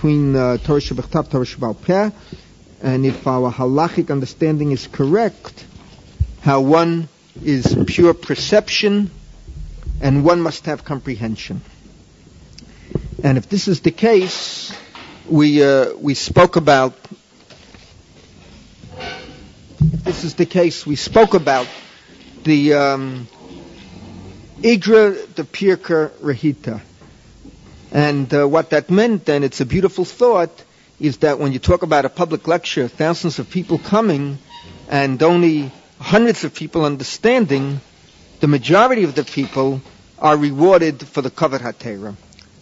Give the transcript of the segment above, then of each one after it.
between uh, Torah Shabbat Torah Peh, and if our halachic understanding is correct, how one is pure perception and one must have comprehension. And if this is the case, we uh, we spoke about. If this is the case, we spoke about the um, Igra the Pirka Rahita. And uh, what that meant, and it's a beautiful thought, is that when you talk about a public lecture, thousands of people coming, and only hundreds of people understanding, the majority of the people are rewarded for the kavod haTorah,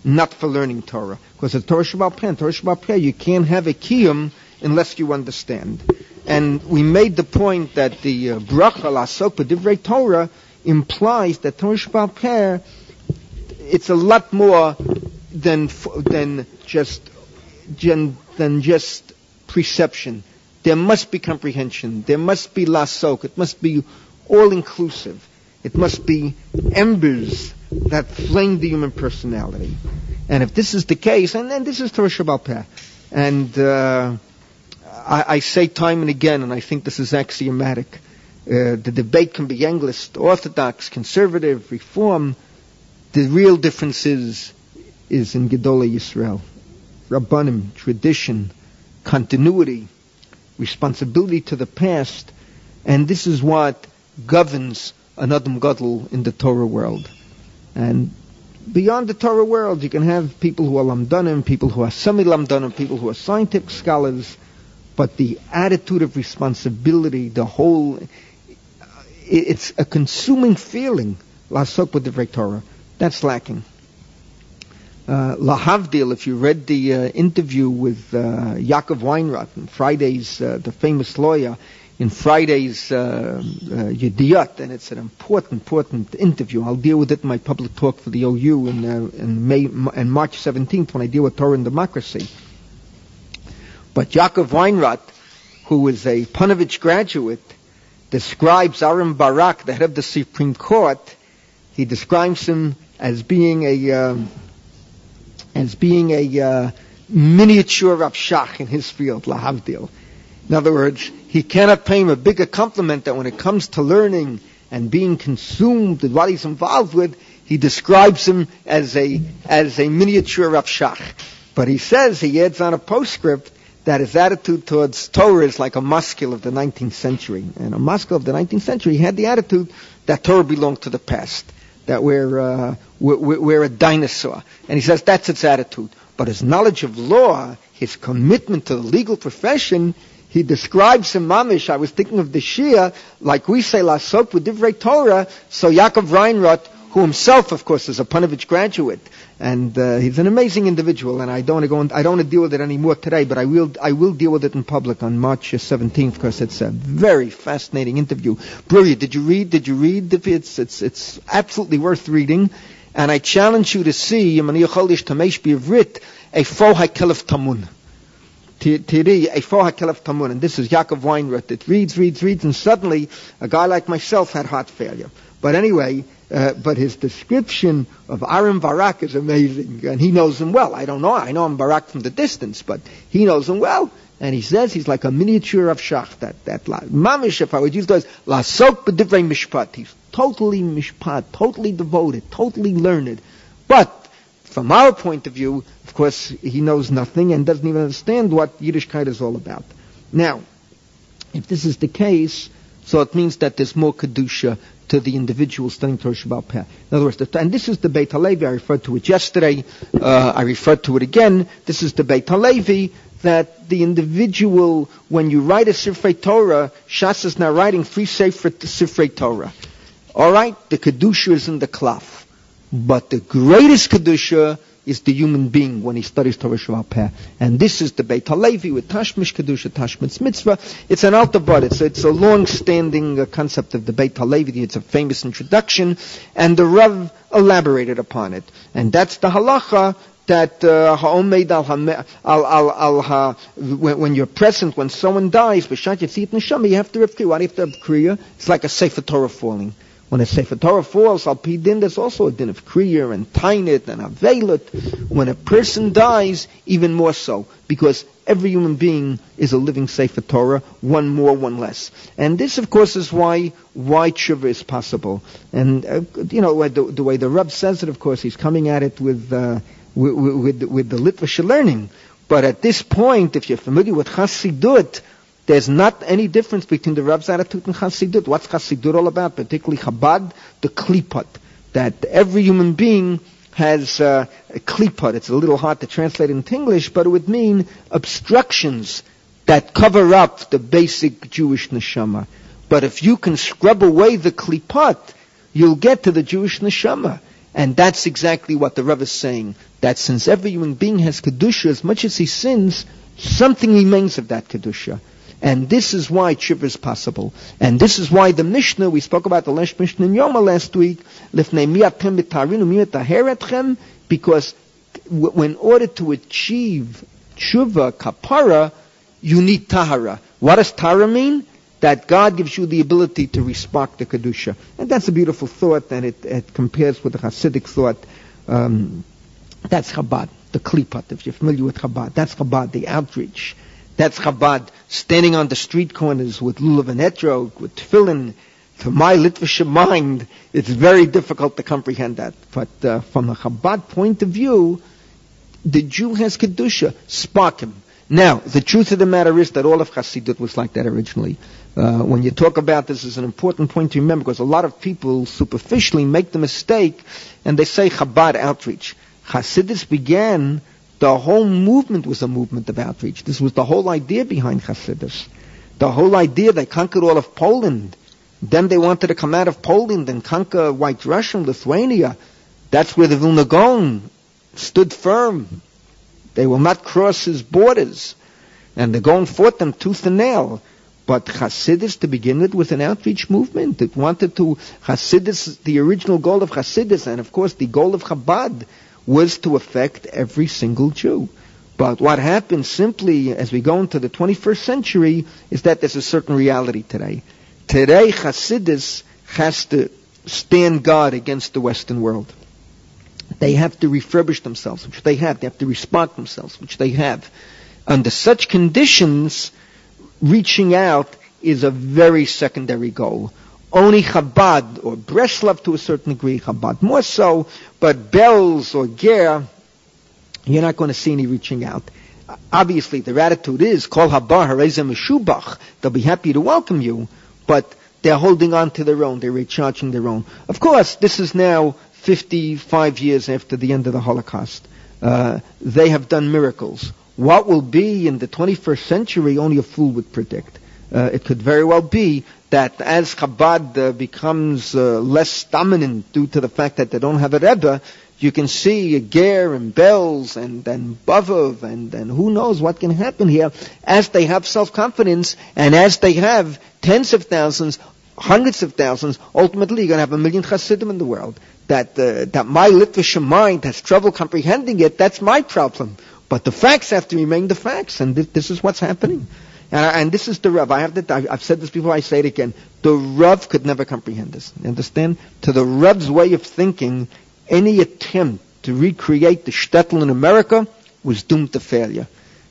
not for learning Torah. Because the Torah Shebaal Peh, Torah Shebaal Peh, you can't have a kiyum unless you understand. And we made the point that the uh, bracha lasok b'divrei Torah implies that Torah Shebaal Peh, it's a lot more than than just than just perception. There must be comprehension. There must be lasok. It must be all inclusive. It must be embers that flame the human personality. And if this is the case, and then this is Torah Shebaal Peh, and uh, I, I, say time and again, and I think this is axiomatic, uh, the debate can be English, Orthodox, Conservative, Reform. The real difference is, is in Gedola Yisrael. Rabbanim, tradition, continuity, responsibility to the past, and this is what governs an Adam Gadol in the Torah world. And beyond the Torah world, you can have people who are lamdanim, people who are semi-lamdanim, people who are scientific scholars, but the attitude of responsibility, the whole, it's a consuming feeling, lasok with the Torah. That's lacking. Uh, Lahavdil, if you read the uh, interview with uh, Yaakov in Friday's, uh, the famous lawyer, in Friday's uh, uh, and it's an important, important interview. I'll deal with it in my public talk for the OU in, uh, in May and March 17th when I deal with Torah and democracy. But Yaakov Weinroth, who is a Panovich graduate, describes Aaron Barak, the head of the Supreme Court. He describes him as being a um, as being a uh, miniature Rav Shach in his field, Lahavdil. In other words, he cannot pay him a bigger compliment that when it comes to learning and being consumed with what he's involved with, he describes him as a, as a miniature Rav Shach. But he says, he adds on a postscript, that his attitude towards Torah is like a maskil of the 19th century. And a maskil of the 19th century had the attitude that Torah belonged to the past, that we're, uh, we're, we're a dinosaur. And he says that's its attitude. But his knowledge of law, his commitment to the legal profession, he describes him mamish. I was thinking of the Shia, like we say La lasok with divrei Torah. So Yaakov Weinroth, who himself, of course, is a Panovich graduate, and uh, he's an amazing individual. And I don't want to go. I don't want to deal with it anymore today, but I will. I will deal with it in public on March 17th because it's a very fascinating interview. Brilliant. Did you read? Did you read? It's it's it's absolutely worth reading. And I challenge you to see, a fo hakelef tamun. Tiri, a four hakelef tamun. And this is Yaakov Weinroth. It reads, reads, reads, and suddenly a guy like myself had heart failure. But anyway, uh, but his description of Aaron Barak is amazing, and he knows him well. I don't know. I know him Barak from the distance, but he knows him well. And he says he's like a miniature of Shach. That that mamish, if I would use those, lasok b'divrei mishpat. He's totally mishpat, totally devoted, totally learned. But from our point of view, of course, he knows nothing and doesn't even understand what Yiddishkeit is all about. Now, if this is the case, so it means that there's more kedusha to the individual studying Torah Shebaal Peh. In other words, and this is the Beit Halevi. I referred to it yesterday. Uh, I referred to it again. This is the Beit Halevi that the individual, when you write a Sifrei Torah, Shas is now writing three Sifrei Torah. All right, the kedusha is in the klaf. But the greatest Kedusha is the human being when he studies Torah Shebaal Peh. And this is the Beit HaLevi with Tashmish Kedusha, Tashmish Mitzvah. It's an altar it's, it's a long-standing uh, concept of the Beit HaLevi. It's a famous introduction, and the Rav elaborated upon it. And that's the halacha that uh, when you're present when someone dies, you have to have kriya. What do you have to have kriya? It's like a sefer Torah falling When a Sefer Torah falls, al pi din, there's also a din of kriya and tainit and avelut. When a person dies, even more so, because every human being is a living Sefer Torah, one more, one less. And this, of course, is why why tshuva is possible. And uh, you know the, the, way the Reb says it, of course, he's coming at it with uh, with, with, with the Litvish learning. But at this point, if you're familiar with Chassidut, there's not any difference between the Rav's attitude and Chassidut. What's Chassidut all about? Particularly Chabad, the klipot. That every human being has uh, a klipot. It's a little hard to translate into English, but it would mean obstructions that cover up the basic Jewish neshama. But if you can scrub away the klipot, you'll get to the Jewish neshama. And that's exactly what the Rav is saying. That since every human being has kedusha, as much as he sins, something remains of that kedusha. And this is why tshuva is possible. And this is why the Mishnah, we spoke about the last Mishnah in Yoma last week, because in order to achieve tshuva, kapara, you need tahara. What does tahara mean? That God gives you the ability to respect the Kedusha. And that's a beautiful thought, and it, it compares with the Hasidic thought. Um, that's Chabad, the Klipot, if you're familiar with Chabad. That's Chabad, the outreach. That's Chabad, standing on the street corners with lulav and etrog, with tefillin. To my Litvish mind, it's very difficult to comprehend that. But uh, from a Chabad point of view, the Jew has Kedusha, spark him. Now, the truth of the matter is that all of Hasidut was like that originally. Uh, when you talk about this, is an important point to remember because a lot of people superficially make the mistake and they say Chabad outreach. Hasidus began the whole movement was a movement of outreach. This was the whole idea behind Hasidus. The whole idea, they conquered all of Poland. Then they wanted to come out of Poland and conquer White Russia and Lithuania. That's where the Vilna Gaon stood firm. They will not cross his borders. And the Gaon fought them tooth and nail. But Hasidus, to begin with, was an outreach movement. It wanted to, Hasidus, the original goal of Hasidus, and of course the goal of Chabad, was to affect every single Jew. But what happens simply as we go into the 21st century is that there's a certain reality today. Today, Hasidus has to stand guard against the Western world. They have to refurbish themselves, which they have. They have to respond themselves, which they have. Under such conditions, reaching out is a very secondary goal. Only Chabad or Breslov to a certain degree, Chabad more so, but Belz or Ger, you're not going to see any reaching out. Obviously, their attitude is, Kol Habar Shubach, they'll be happy to welcome you, but they're holding on to their own, they're recharging their own. Of course, this is now 55 years after the end of the Holocaust. Uh, they have done miracles. What will be in the 21st century, only a fool would predict. Uh, it could very well be that as Chabad uh, becomes uh, less dominant due to the fact that they don't have a Rebbe, you can see Ger and Belz and, and Bobov and, and who knows what can happen here as they have self-confidence and as they have tens of thousands, hundreds of thousands, ultimately you're going to have a million Hasidim in the world. That, uh, that my Litvish mind has trouble comprehending it, that's my problem. But the facts have to remain the facts, and th- this is what's happening. And, I, and this is the Rav. I have to, I've said this before, I say it again. The Rav could never comprehend this. You understand? To the Rav's way of thinking, any attempt to recreate the shtetl in America was doomed to failure.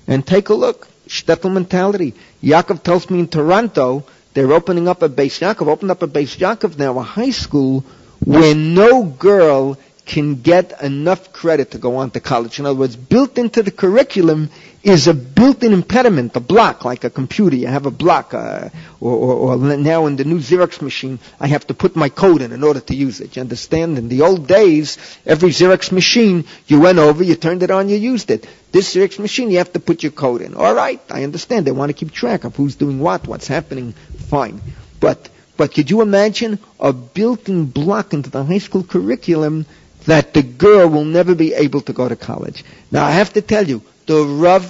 And take a look. Shtetl mentality. Yaakov tells me in Toronto, they're opening up a Bais Yaakov, opened up a Bais Yaakov now, a high school, where no girl can get enough credit to go on to college. In other words, built into the curriculum is a built-in impediment, a block, like a computer. You have a block, uh, or, or, or, now in the new Xerox machine, I have to put my code in in order to use it. You understand? In the old days, every Xerox machine, you went over, you turned it on, you used it. This Xerox machine, you have to put your code in. All right, I understand. They want to keep track of who's doing what, what's happening. Fine. But, but could you imagine a built-in block into the high school curriculum that the girl will never be able to go to college. Now I have to tell you, the Rav,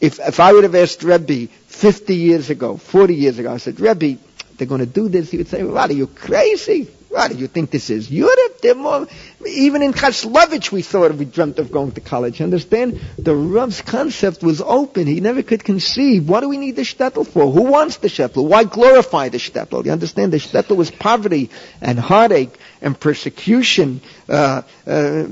if, if I would have asked Rebbe 50 years ago, 40 years ago, I said, Rebbe, they're going to do this, he would say, what, are you crazy? What do you think this is? Europe? They're more, even in Kaslovich we thought we dreamt of going to college. Understand? The Rav's concept was open. He never could conceive. What do we need the shtetl for? Who wants the shtetl? Why glorify the shtetl? You understand? The shtetl was poverty and heartache and persecution. Uh, uh,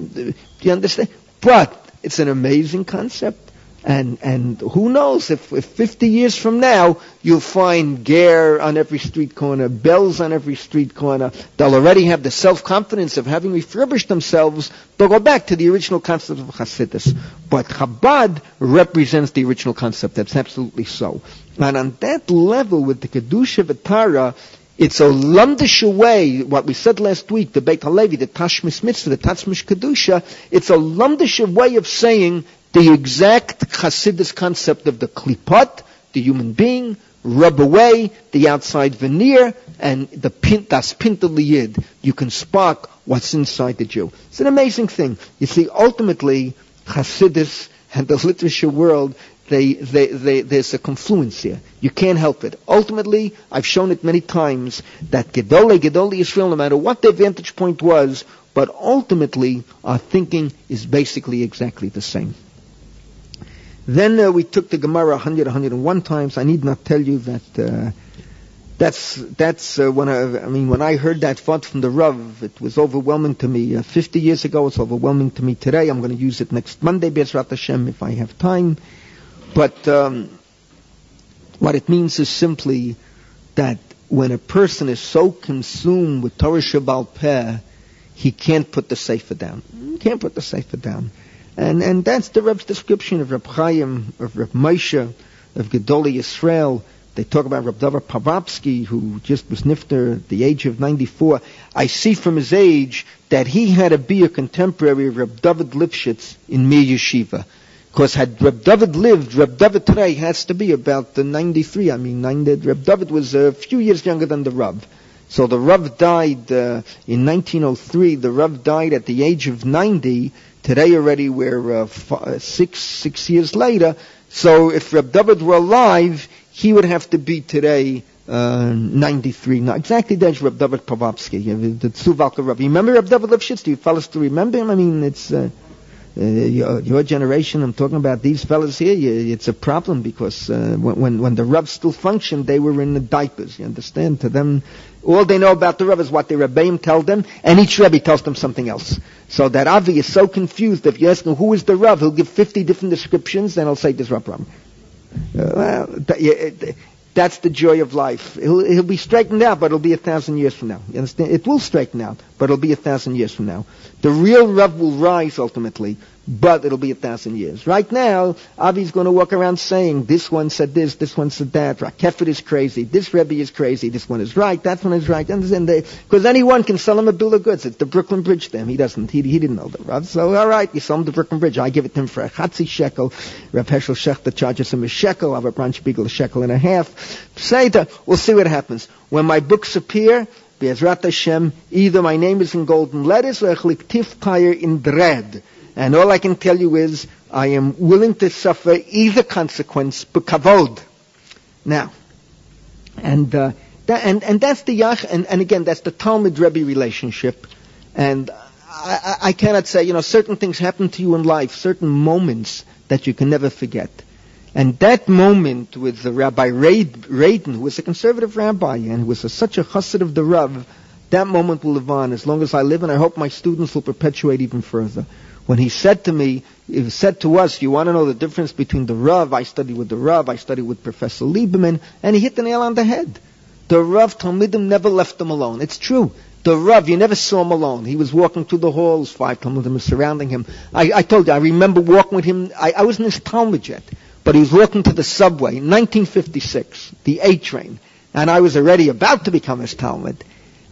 you understand? But it's an amazing concept. And, and who knows if, if 50 years from now you'll find ger on every street corner, Belz on every street corner. They'll already have the self-confidence of having refurbished themselves. They'll go back to the original concept of Hasidus. But Chabad represents the original concept. That's absolutely so. And on that level with the Kedusha Vitara, it's a lumdish way, what we said last week, the Beit HaLevi, the Tashmis Mitzvah, the Tashmis Kedusha, it's a lumdish way of saying the exact Hasidus concept of the klipot, the human being, rub away the outside veneer, and the pint, das pintel yid. You can spark what's inside the Jew. It's an amazing thing. You see, ultimately, Hasidus and the literature world, they, they, they, there's a confluence here. You can't help it. Ultimately, I've shown it many times that Gedole, Gedole Israel, no matter what their vantage point was, but ultimately, our thinking is basically exactly the same. Then uh, we took the Gemara 100, 101 times. I need not tell you that uh, that's that's uh, when I, I mean when I heard that thought from the Rav, it was overwhelming to me. Uh, 50 years ago, it's overwhelming to me today. I'm going to use it next Monday, Bezrat Hashem, if I have time. But um, what it means is simply that when a person is so consumed with Torah Shebaal Peh, he can't put the sefer down. He can't put the sefer down. And, and that's the Reb's description of Reb Chaim, of Reb Moshe, of Gedoli Yisrael. They talk about Reb David Povarsky, who just was nifter at the age of 94. I see from his age that he had to be a contemporary of Reb David Lifshitz in Mir Yeshiva. Because had Reb David lived, Reb David today has to be about the 93. I mean, 90, Reb David was a few years younger than the Reb. So the Rav died uh, in 1903. The Rav died at the age of 90. Today already we're uh, five, six six years later. So if Reb David were alive, he would have to be today uh, 93. Now, exactly that's Reb David Povarsky, the Tzuvalka. You remember Reb David Lifshitz? Do you fellas still remember him? I mean, it's... Uh, uh, your, your, generation, I'm talking about these fellas here, you, it's a problem because uh, when, when the Rav still functioned, they were in the diapers, you understand? To them, all they know about the Rav is what the Rebbeim tell them, and each Rebbe tells them something else. So that Avi is so confused, if you ask him who is the Rav, he'll give 50 different descriptions, and he'll say this Rav Ram. Uh, that's the joy of life. He'll, he'll be straightened out, but it'll be a thousand years from now. You understand? It will straighten out, but it'll be a thousand years from now. The real Rav will rise ultimately, but it'll be a thousand years. Right now, Avi's going to walk around saying, this one said this, this one said that, Rakefet is crazy, this Rebbe is crazy, this one is right, that one is right, and because anyone can sell him a bill of goods. It's the Brooklyn Bridge to him. He doesn't, he, he didn't know the Rav. So, alright, you sell him the Brooklyn Bridge. I give it to him for a chatzi shekel. Rav Hershel Schachter charges him a shekel. Rav Bronspigel a shekel and a half. Say that, we'll see what happens. When my books appear, Be'ezrat Hashem, either my name is in golden letters or tif in dread. And all I can tell you is, I am willing to suffer either consequence, but kavod. Now, and, uh, that, and, and that's the Yach, and, and again, that's the Talmud Rebbe relationship. And I, I cannot say, you know, certain things happen to you in life, certain moments that you can never forget. And that moment with the Rabbi Radin, who was a conservative rabbi and who was a, such a chassid of the Rav, that moment will live on as long as I live, and I hope my students will perpetuate even further when he said to me, he said to us, you want to know the difference between the Rav, I studied with the Rav, I studied with Professor Lieberman, and he hit the nail on the head. The Rav Talmidim never left him alone. It's true. The Rav, you never saw him alone. He was walking through the halls, five Talmidim were surrounding him. I, I told you, I remember walking with him, I, I was in his Talmud yet, but he was walking to the subway in 1956, the A train, and I was already about to become his Talmud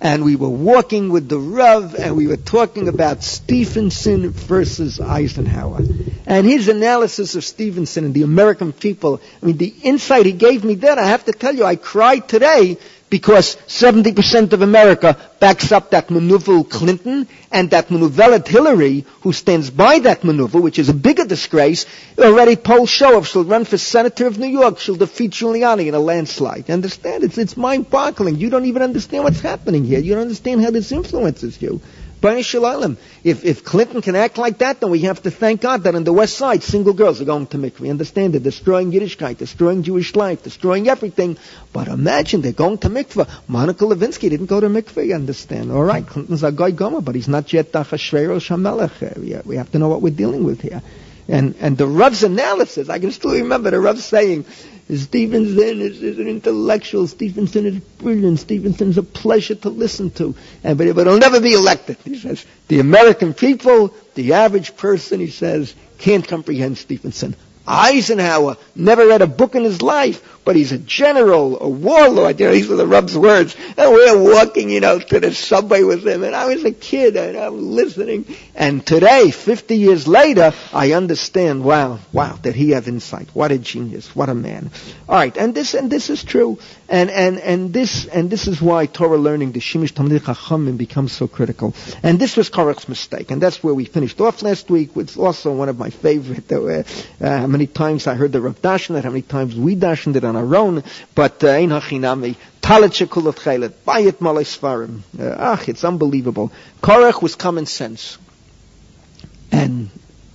and we were walking with the Rav, and we were talking about Stevenson versus Eisenhower. And his analysis of Stevenson and the American people, I mean, the insight he gave me then, I have to tell you, I cried today because 70% of America backs up that maneuver Clinton and that maneuvered Hillary, who stands by that maneuver, which is a bigger disgrace. Already polls show if she'll run for senator of New York, she'll defeat Giuliani in a landslide. You understand? It's, it's mind-boggling. You don't even understand what's happening here. You don't understand how this influences you. If, if Clinton can act like that, then we have to thank God that on the west side, single girls are going to mikveh. Understand they're destroying Yiddishkeit, destroying Jewish life, destroying everything. But imagine they're going to mikveh. Monica Lewinsky didn't go to mikveh, you understand. All right, Clinton's a guy gomer, but he's not yet Achashverosh HaMelech. We have to know what we're dealing with here. And, and the Rav's analysis, I can still remember the Rav saying, Stevenson is, is, an intellectual. Stevenson is brilliant. Stevenson is a pleasure to listen to. And, but, but he'll never be elected. He says, the American people, the average person, he says, can't comprehend Stevenson. Eisenhower never read a book in his life, but he's a general, a warlord. You know, these were the Rub's words. And we're walking, you know, to the subway with him, and I was a kid, and I'm listening. And today, 50 years later, I understand. Wow, wow, did he have insight? What a genius! What a man! All right, and this and this is true, and and and this and this is why Torah learning, the Shimish Talmid Chachamim, becomes so critical. And this was Korach's mistake, and that's where we finished off last week. It's also one of my favorite. Uh, uh, how many times I heard the Rav Dashan it, how many times we dashened it on our own, but uh, ein hachinami. Talit shekulat chaylet, bayit malay svarim. Uh, ach, it's unbelievable. Korach was common sense. And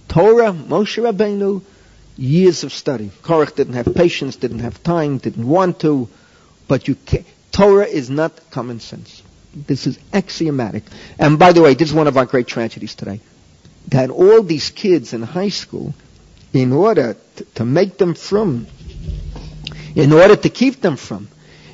Torah, Moshe Rabbeinu, years of study. Korach didn't have patience, didn't have time, didn't want to, but you can't. Torah is not common sense. This is axiomatic. And by the way, this is one of our great tragedies today. That all these kids in high school, in order to, to make them from in order to keep them from,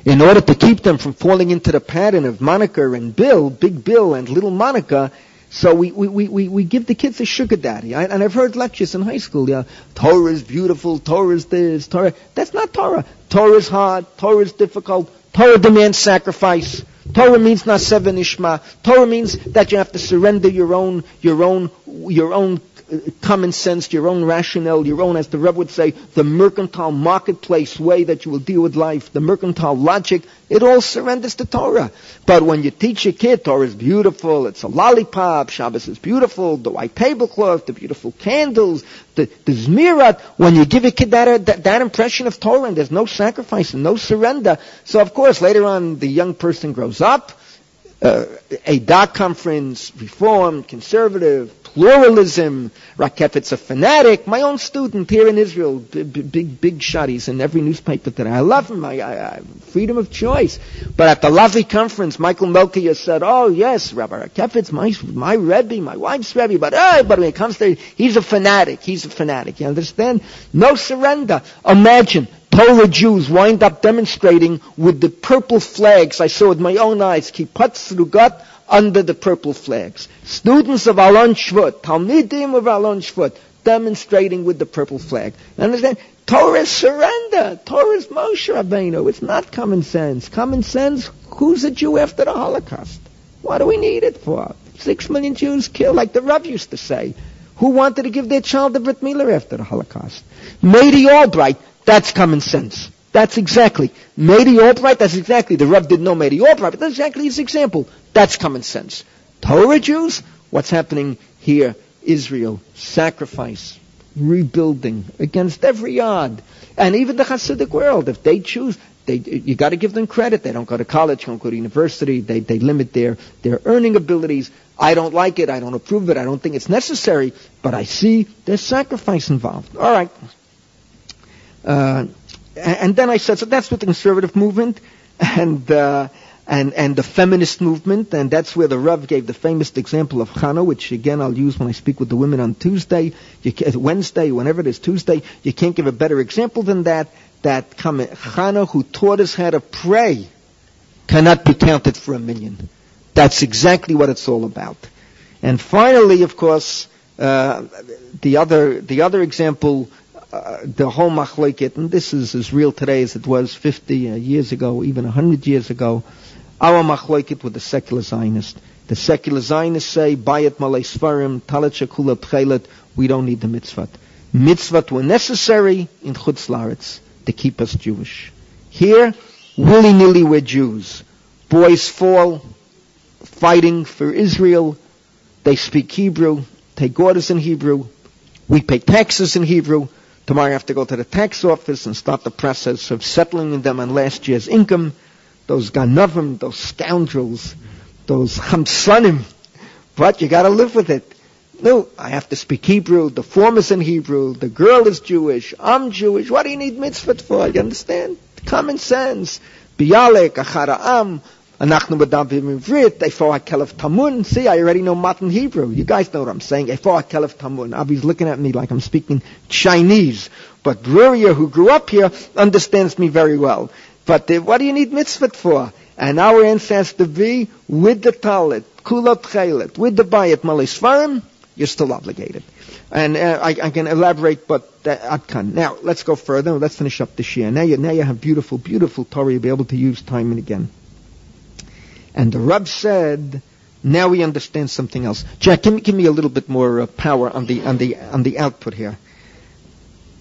in order to keep them from falling into the pattern of Monica and Bill, Big Bill and Little Monica, so we, we, we, we give the kids a sugar daddy. I, and I've heard lectures in high school, yeah, Torah is beautiful, Torah is this, Torah. That's not Torah. Torah is hard, Torah is difficult, Torah demands sacrifice. Torah means not seven ishma. Torah means that you have to surrender your own, your own, your own uh, common sense, your own rationale, your own, as the Rebbe would say, the mercantile marketplace way that you will deal with life, the mercantile logic, it all surrenders to Torah. But when you teach a kid, Torah is beautiful, it's a lollipop, Shabbos is beautiful, the white tablecloth, the beautiful candles, the, the zmirat, when you give a kid that, that, that impression of Torah and there's no sacrifice and no surrender, so of course later on the young person grows up, uh, a dot conference, reform, conservative, pluralism. Rakefet's a fanatic. My own student here in Israel, big, big, big shot. He's in every newspaper today. I love him. I, I, I, freedom of choice. But at the Lavi conference, Michael Melchior said, "Oh yes, Rabbi Rakefet's my my Rebbe, my wife's Rebbe, but uh, but when it comes to, he's a fanatic. He's a fanatic. You understand? No surrender. Imagine." Torah Jews wind up demonstrating with the purple flags I saw with my own eyes, kippot srugot, under the purple flags. Students of Alon Shvut, Talmidim of Alon Shvut, demonstrating with the purple flag. Understand? Torah surrender. Torah is Moshe Rabbeinu. It's not common sense. Common sense, who's a Jew after the Holocaust? What do we need it for? Six million Jews killed, like the Rav used to say. Who wanted to give their child a Brit after the Holocaust? Mady Albright, that's common sense. That's exactly. Mady Albright, that's exactly. The Rav didn't know Mady Albright, but that's exactly his example. That's common sense. Torah Jews, what's happening here? Israel, sacrifice, rebuilding against every odd. And even the Hasidic world, if they choose, they, you got to give them credit. They don't go to college, don't go to university. They, they limit their, their earning abilities. I don't like it. I don't approve of it. I don't think it's necessary. But I see there's sacrifice involved. All right. Uh, and then I said, so that's the conservative movement. And, uh, and, and the feminist movement, and that's where the Rav gave the famous example of Chana, which again I'll use when I speak with the women on Tuesday, you, Wednesday, whenever it is Tuesday. You can't give a better example than that. That Chana, who taught us how to pray, cannot be counted for a minyan. That's exactly what it's all about. And finally, of course, uh, the other the other example, uh, the whole machloket, and this is as real today as it was 50 uh, years ago, even 100 years ago. Our machloket with the secular Zionist. The secular Zionists say, Bayat malay svarim, talat shakula pchelet, we don't need the mitzvah. Mitzvot were necessary in Chutz Laretz to keep us Jewish. Here, willy-nilly we're Jews. Boys fall fighting for Israel. They speak Hebrew, take orders in Hebrew. We pay taxes in Hebrew. Tomorrow I have to go to the tax office and start the process of settling them on last year's income. Those ganavim, those scoundrels, those hamsanim. But you gotta live with it. No, I have to speak Hebrew. The form is in Hebrew. The girl is Jewish. I'm Jewish. What do you need mitzvah for? You understand? Common sense. Bialik, Achara'am, Anachnu Badavim Ivrit, Efo HaKelef Tamun. See, I already know Matan Hebrew. You guys know what I'm saying. Efo HaKelef Tamun. Avi's looking at me like I'm speaking Chinese. But Bruria, who grew up here, understands me very well. But uh, what do you need mitzvah for? And our to be with the talit, kulat chelet, with the bayit malis farim, you're still obligated. And uh, I, I, can elaborate, but uh. Now, let's go further. Let's finish up the shia. Now you, now you have beautiful, beautiful Torah you'll be able to use time and again. And the Rab said, now we understand something else. Jack, give me, give me a little bit more uh, power on the, on, the, on the output here.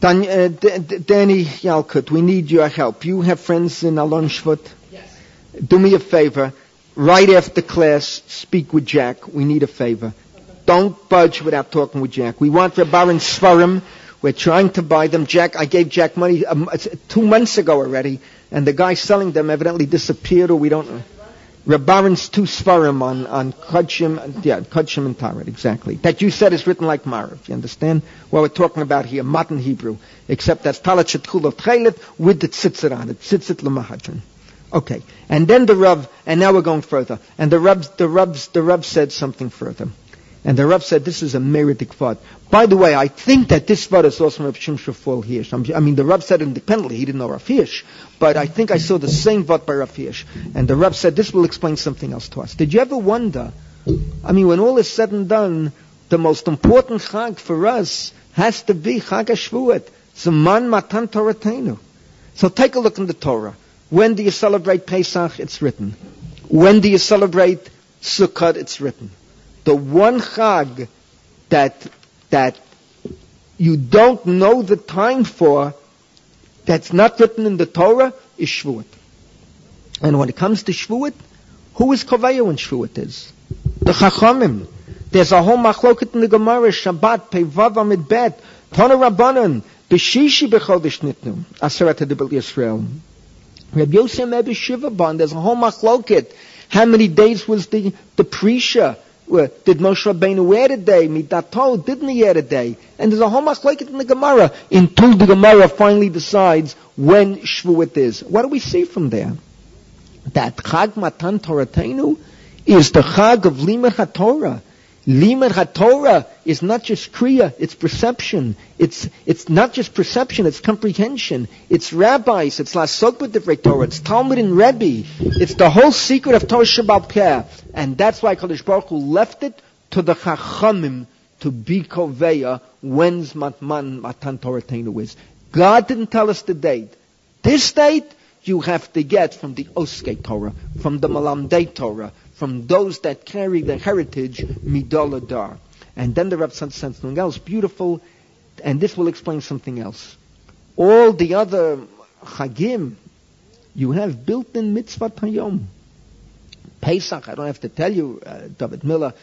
Dan, uh, D- D- Danny Yalkut, we need your help. You have friends in Alon Shvut? Yes. Do me a favor. Right after class, speak with Jack. We need a favor. Don't budge without talking with Jack. We want the Rabbaran Svarim. We're trying to buy them. Jack, I gave Jack money um, two months ago already, and the guy selling them evidently disappeared, or we don't know. Rabbaran's two Svarim on, on Kudshim, yeah, Kudshim and Tarat, exactly. That you said is written like Marav. You understand? What we're talking about here, modern Hebrew. Except that's Talat Shetkul of Tchelet with the tzitzit on it. Tzitzit Lamahadran. Okay. And then the Rav, and now we're going further. And the Rav, the Rav, the Rav said something further. And the Rav said this is a meritic vod. By the way, I think that this vod is also Rav Shimshon Raphael Hirsch. I mean, the Rav said independently, he didn't know Rav Hirsch, but I think I saw the same vod by Rav Hirsch. And the Rav said this will explain something else to us. Did you ever wonder, I mean, when all is said and done, the most important chag for us has to be Chag HaShvuot, Zaman Matan Toratenu. So take a look in the Torah. When do you celebrate Pesach? It's written. When do you celebrate Sukkot? It's written the one chag that that you don't know the time for, that's not written in the Torah, is Shavuot. And when it comes to Shavuot, who is Koveya when Shavuot is? The Chachamim. There's a whole machloket in the Gemara, Shabbat, Pevav Amid Bet, Tana Rabbanan, Beshishi Bechodesh Nitnu, Aseret Adibel Yisrael. Rabbi Yosef Rebbe Shiva there's a whole machloket. How many days was the, the Prisha? Uh, did Moshe Rabbeinu add a day? Midato, didn't he a day? And there's a whole like it in the Gemara until the Gemara finally decides when Shavuot is. What do we see from there? That Chag Matan Toratenu is the Chag of Limud HaTorah. Limud HaTorah is not just Kriya, it's perception. It's, it's not just perception, it's comprehension. It's rabbis, it's Lasok B'Divrei Torah, it's Talmud and Rebbe. It's the whole secret of Torah Shebaal Peh. And that's why Kadosh Baruch Hu left it to the Chachamim to be Koveya when's Matman Matan Torah is. God didn't tell us the date. This date, you have to get from the Oske Torah, from the Malamdei Torah, from those that carry the heritage midoladar. And then the Rebbe said something else beautiful, and this will explain something else. All the other chagim, you have built-in mitzvah tayom. Pesach, I don't have to tell you, uh, David Miller,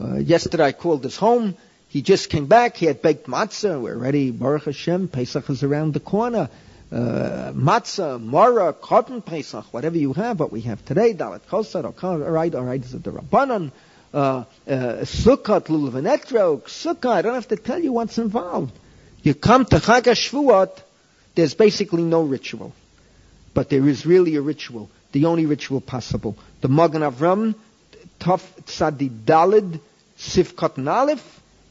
uh, yesterday I called his home. He just came back. He had baked matzah. We're ready. Baruch Hashem. Pesach is around the corner uh, matzah, mora, cotton pesach, whatever you have, what we have today, dalet chosar, all right, all right, is it the rabbanon, uh, uh lulav, etrog, sukkah, I don't have to tell you what's involved. You come to Chag HaShavuot, there's basically no ritual. But there is really a ritual, the only ritual possible. The Magen Avram, Tov Tzadi Dalid, Sivkot Nalef,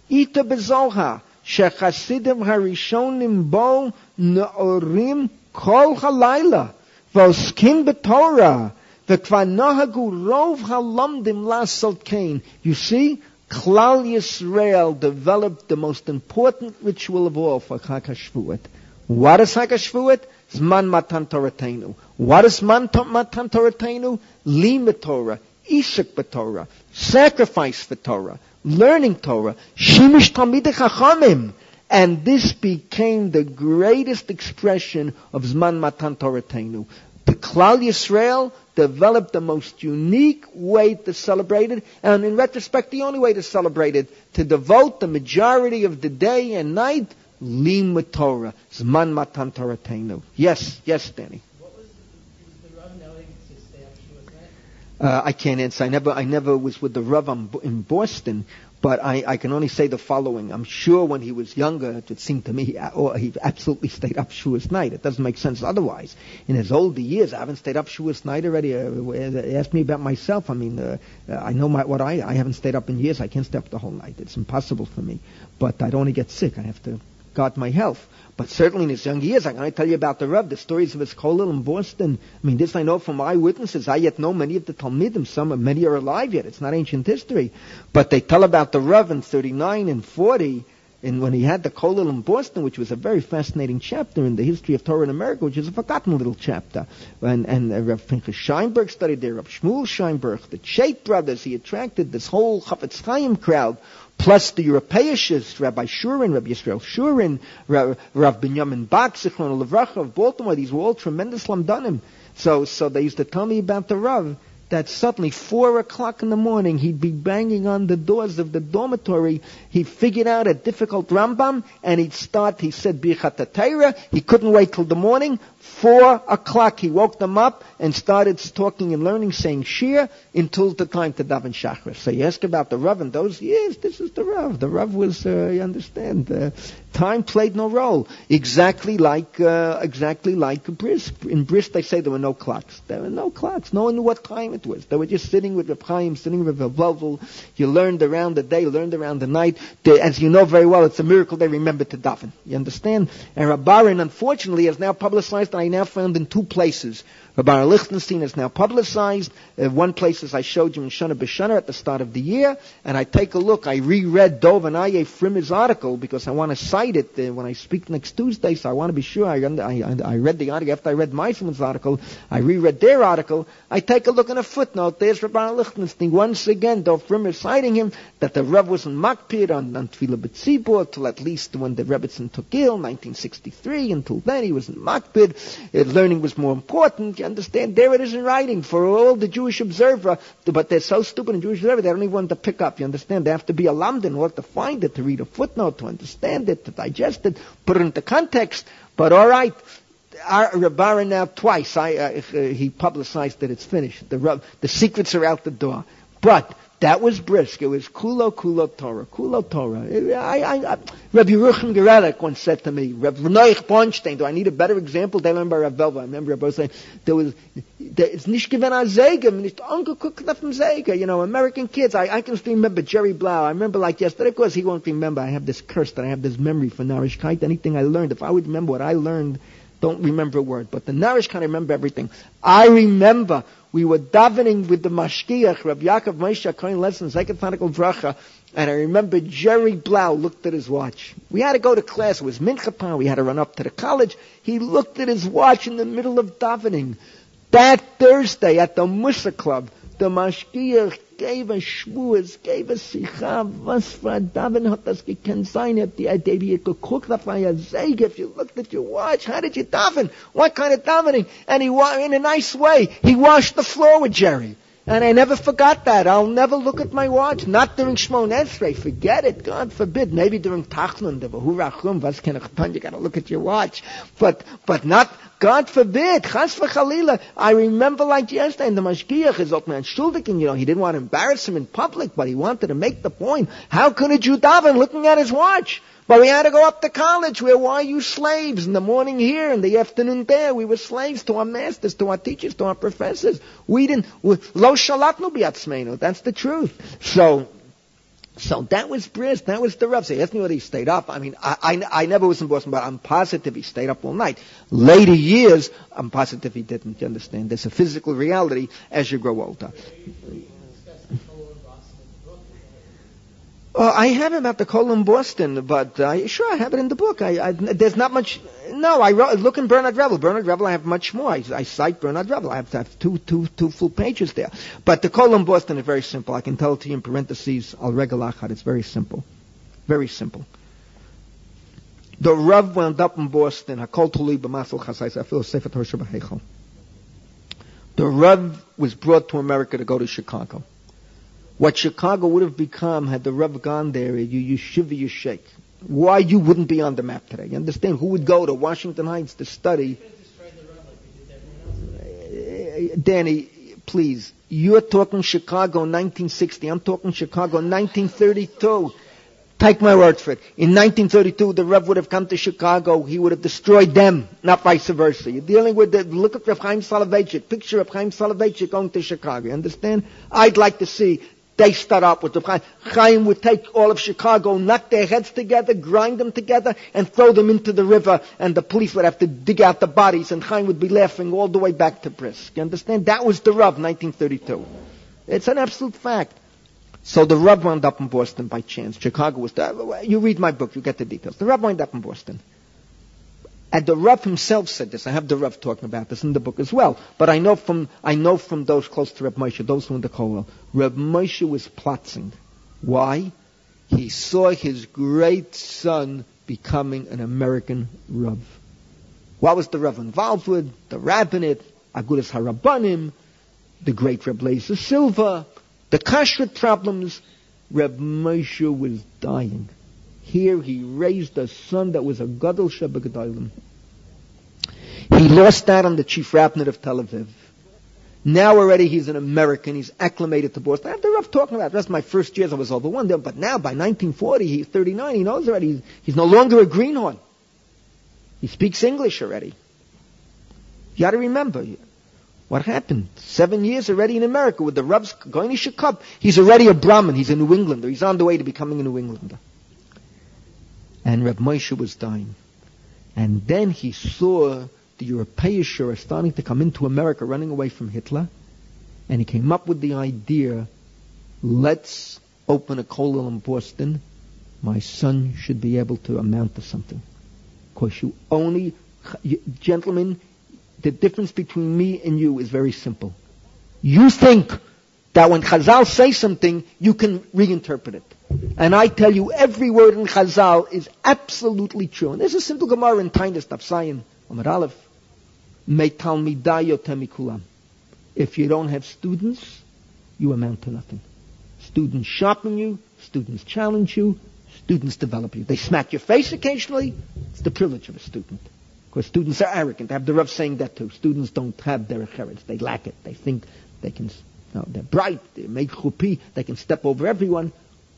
Ita Bezoha, Shechassidim Harishonim Bo, Naorim Kol Halayla, Voskin B'Torah, V'kva Nahagu Rov Halamdim Lasal Kain. You see, Klal Yisrael developed the most important ritual of all for Chag What is Chag HaShvuot? Zman Matan Toratenu. What is Man Matan Toratenu? Lima Torah, Ishak Torah, sacrifice for Torah, learning Torah, Shimish Tamid Chachamim. And this became the greatest expression of Zman Matan Torah Teinu. the Klal Yisrael developed the most unique way to celebrate it, and in retrospect, the only way to celebrate it, to devote the majority of the day and night limud Torah, zman matan Torah Yes, yes, Danny. Uh, I can't answer. I never, I never was with the Rav in Boston, but I, I can only say the following. I'm sure when he was younger, it seemed to me, or he absolutely stayed up Shavuos night. It doesn't make sense otherwise. In his older years, I haven't stayed up Shavuos night already. Uh, ask me about myself. I mean, uh, uh, I know my, what I, I haven't stayed up in years. I can't stay up the whole night. It's impossible for me. But I'd only get sick. I have to guard my health. But certainly in his young years, I can tell you about the Rav, the stories of his kollel in Boston. I mean, this I know from eyewitnesses. I yet know many of the Talmidim. Some, many are alive yet. It's not ancient history. But they tell about the Rav in 39 and 40, and when he had the kollel in Boston, which was a very fascinating chapter in the history of Torah in America, which is a forgotten little chapter. And, and uh, Rav Pinchas Scheinberg studied there, Rav Shmuel Scheinberg, the Chait brothers. He attracted this whole Chafetz Chaim crowd plus the Europeishists, Rabbi Shurin, Rabbi Yisrael Shurin, Rav, Rav Binyamin Bach, Zichron Levracha of Baltimore, these were all tremendous lamdanim. So, so they used to tell me about the Rav, that suddenly, four o'clock in the morning, he'd be banging on the doors of the dormitory. He figured out a difficult Rambam, and he'd start, he said, Birchat He couldn't wait till the morning. Four o'clock, he woke them up and started talking and learning, saying Shir, until the time to daven Shachris. So you ask about the Rav in those years, this is the Rav. The Rav was, uh, you understand, uh, time played no role. Exactly like, uh, exactly like Brisk. In Brisk, they say there were no clocks. There were no clocks. No one knew what time it was. They were just sitting with Reb Chaim, sitting with Reb Vovel. You learned around the day, learned around the night. They, as you know very well, it's a miracle they remember to daven. You understand? And Rabbarin, unfortunately, has now publicized, and I now found in two places. Rabbi Lichtenstein is now publicized. Uh, one place, as I showed you in Shana B'Shana at the start of the year, and I take a look. I reread Dov and Aye from his article because I want to cite it uh, when I speak next Tuesday, so I want to be sure. I, I, I read the article after I read Meisman's article. I reread their article. I take a look in a footnote. There's Rabbi Lichtenstein once again. Dov Frimer citing him that the Rebbe was in Makpid on, on Tefillah B'Tzibur till at least when the Rebbetzin took ill, 1963. Until then, he was in Makpid. Uh, learning was more important understand? There it is in writing for all the Jewish observer, but they're so stupid in Jewish observer, they don't even want to pick up. You understand? They have to be a lamd in order to find it, to read a footnote, to understand it, to digest it, put it into context. But all right, Rabara now twice, I, uh, uh, he publicized that it's finished. The, the secrets are out the door. But that was brisk. It was kulo kulo Torah, kulo Torah. I, I, I, Rabbi Yeruchim Gorelik once said to me, Rabbi Noach Bornstein, do I need a better example? They learned by Rabbi Velva. I remember both saying, there was, there, it's nicht given a nicht Uncle Cook from Zega, you know, American kids. I, I can still remember Jerry Blau. I remember like yesterday, of course he won't remember. I have this curse that I have this memory for Narishkeit. Anything I learned, if I would remember what I learned, don't remember a word. But the Narish can remember everything. I remember we were davening with the Mashkiach, Rabbi Yaakov Moshe Cohen Lessin, Second Tanakal Vracha, and I remember Jerry Blau looked at his watch. We had to go to class. It was Mincha We had to run up to the college. He looked at his watch in the middle of davening. That Thursday at the Musa Club, the Mashkiach gave a shmuas, gave a sicha, was for a Daven hat das hat die Idee, wie ihr geguckt auf euer Säge, if you looked at your watch, how did you daven? What kind of davening? And he, in a nice way, he washed the floor with Jerry. And I never forgot that. I'll never look at my watch. Not during Shmon Esrei. Forget it. God forbid. Maybe during Tachnun, the Vahurachum, was can you gotta look at your watch. But, but not, God forbid. Chas v'chalila. I remember like yesterday, in the Mashgiach is man Shuldikin, you know, he didn't want to embarrass him in public, but he wanted to make the point. How could a Jew daven looking at his watch? But we had to go up to college where why are you slaves? In the morning here, in the afternoon there, we were slaves to our masters, to our teachers, to our professors. We didn't, lo shalatnu biatzmeinu. That's the truth. So, so that was Brisk. That was the Rav. So he asked me whether he stayed up. I mean, I, I, I, never was in Boston, but I'm positive he stayed up all night. Later years, I'm positive he didn't. You understand? There's a physical reality as you grow older. Uh, I have it about the colon Boston, but uh, sure I have it in the book. I, I, there's not much. No, I wrote, look in Bernard Revel. Bernard Revel, I have much more. I, I cite Bernard Revel. I have, I have two, two, two full pages there. But the colon Boston is very simple. I can tell it to you in parentheses. Al regalachat. It's very simple, very simple. The Rav wound up in Boston. Hakol tuli b'masal chasais. I feel sefer The Rav was brought to America to go to Chicago. What Chicago would have become had the Rav gone there, you, you shiver, you shake. Why you wouldn't be on the map today. You understand? Who would go to Washington Heights to study? Uh, Danny, please. You're talking Chicago 1960. I'm talking Chicago 1932. Take my word for it. In 1932, the Rev would have come to Chicago. He would have destroyed them, not vice versa. You're dealing with the, look at Rav Chaim Soloveitchik. Picture Rav Chaim Soloveitchik going to Chicago. You understand? I'd like to see they start up with the Chaim. Chaim would take all of Chicago, knock their heads together, grind them together, and throw them into the river, and the police would have to dig out the bodies, and Chaim would be laughing all the way back to Brisk. You understand? That was the Rav, 1932. It's an absolute fact. So the Rav wound up in Boston by chance. Chicago was there. You read my book, you get the details. The Rav wound up in Boston. And the Rav himself said this. I have the Rav talking about this in the book as well. But I know from I know from those close to Reb Moshe, those who in the Kollel, Reb Moshe was plotting. Why? He saw his great son becoming an American Rav. What was the Rav involved with? The rabbinate, Agudas Harabanim, the great Reb Lezer Silver, the kashrut problems. Reb Moshe was dying. Here he raised a son that was a gadol shebegedolim. He lost that on the chief rabbinate of Tel Aviv. Now already he's an American. He's acclimated to Boston. The rough talking about. That's my first years. I was over one there, but now by 1940, he's 39. He knows already. He's, he's no longer a greenhorn. He speaks English already. You got to remember what happened. Seven years already in America with the Ravs going to Shikab. He's already a Brahmin. He's a New Englander. He's on the way to becoming a New Englander and Reb Moshe was dying. And then he saw the Europeans are starting to come into America, running away from Hitler, and he came up with the idea, let's open a kollel in Boston. My son should be able to amount to something. Because you only, you, gentlemen, the difference between me and you is very simple. You think that when Chazal say something, you can reinterpret it. And I tell you, every word in Chazal is absolutely true. And there's a simple Gemara in Tainus Tafsayin, Amar Aleph. If you don't have students, you amount to nothing. Students sharpen you, students challenge you, students develop you. They smack your face occasionally. It's the privilege of a student. Because students are arrogant. I have the Rav saying that too. Students don't have their courage. They lack it. They think they can, no, they're bright. They make chupi. They can step over everyone.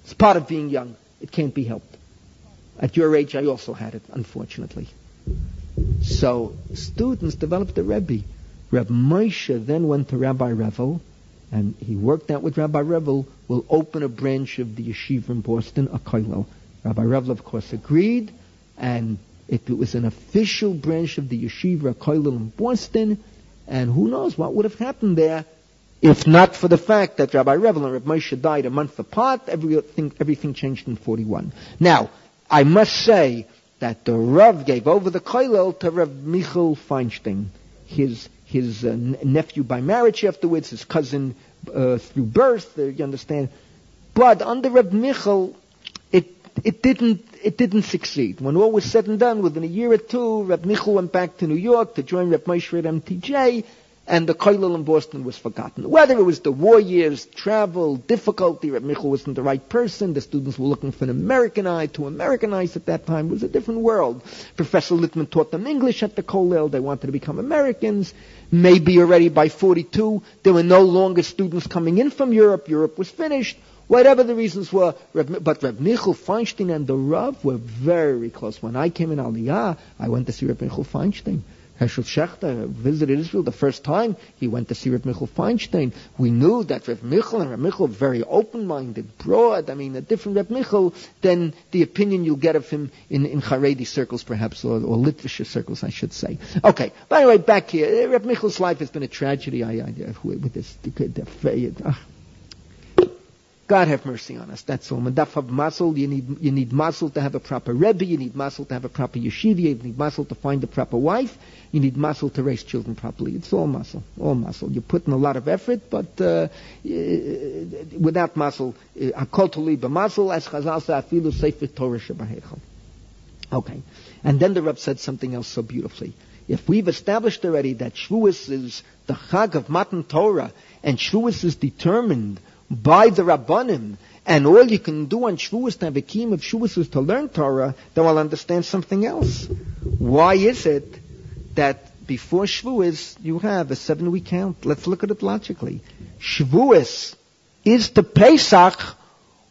It's part of being young. It can't be helped. At your age, I also had it, unfortunately. So students developed a Rebbe. Reb Moshe then went to Rabbi Revel, and he worked out with Rabbi Revel, will open a branch of the yeshiva in Boston, a kollel. Rabbi Revel, of course, agreed, and it was an official branch of the yeshiva, a kollel in Boston, and who knows what would have happened there if not for the fact that Rabbi Revel and Rabbi Moshe died a month apart, everything, everything changed in 41. Now, I must say that the Rav gave over the kollel to Rav Michal Feinstein, his, his uh, nephew by marriage afterwards, his cousin uh, through birth, uh, you understand. But under Rav Michal, it, it didn't, it didn't succeed. When all was said and done, within a year or two, Rav Michal went back to New York to join Rav Moshe at MTJ, and the kollel in Boston was forgotten. Whether it was the war years, travel, difficulty, Reb Michal wasn't the right person, the students were looking for an American eye to Americanize at that time. It was a different world. Professor Littman taught them English at the kollel. They wanted to become Americans. Maybe already by 42, there were no longer students coming in from Europe. Europe was finished. Whatever the reasons were, but Reb Michal Feinstein and the Rav were very close. When I came in Aliyah, I went to see Reb Michal Feinstein. Hershel Schachter visited Israel the first time. He went to see Rav Michal Feinstein. We knew that Rav Michal and Rav Michal very open-minded, broad. I mean, a different Rav Michal than the opinion you'll get of him in, in Haredi circles, perhaps, or, or Litvish circles, I should say. Okay. By the way, back here. Rav Michal's life has been a tragedy. I, I, with this, the, the, the, God have mercy on us. That's all. Madaf have muscle. You need you need muscle to have a proper rebbe. You need muscle to have a proper yeshiva. You need muscle to find a proper wife. You need muscle to raise children properly. It's all muscle, all muscle. You put in a lot of effort, but uh, without muscle, I call to hakol tuli muscle as Chazal say, afilu sefer Torah shebahechel. Okay, and then the Reb said something else so beautifully. If we've established already that Shavuos is the Chag of Matan Torah, and Shavuos is determined by the Rabbanim, and all you can do on Shavuos, a of Shavuos is to learn Torah, then we'll understand something else. Why is it that before Shavuos you have a seven-week count? Let's look at it logically. Shavuos is to Pesach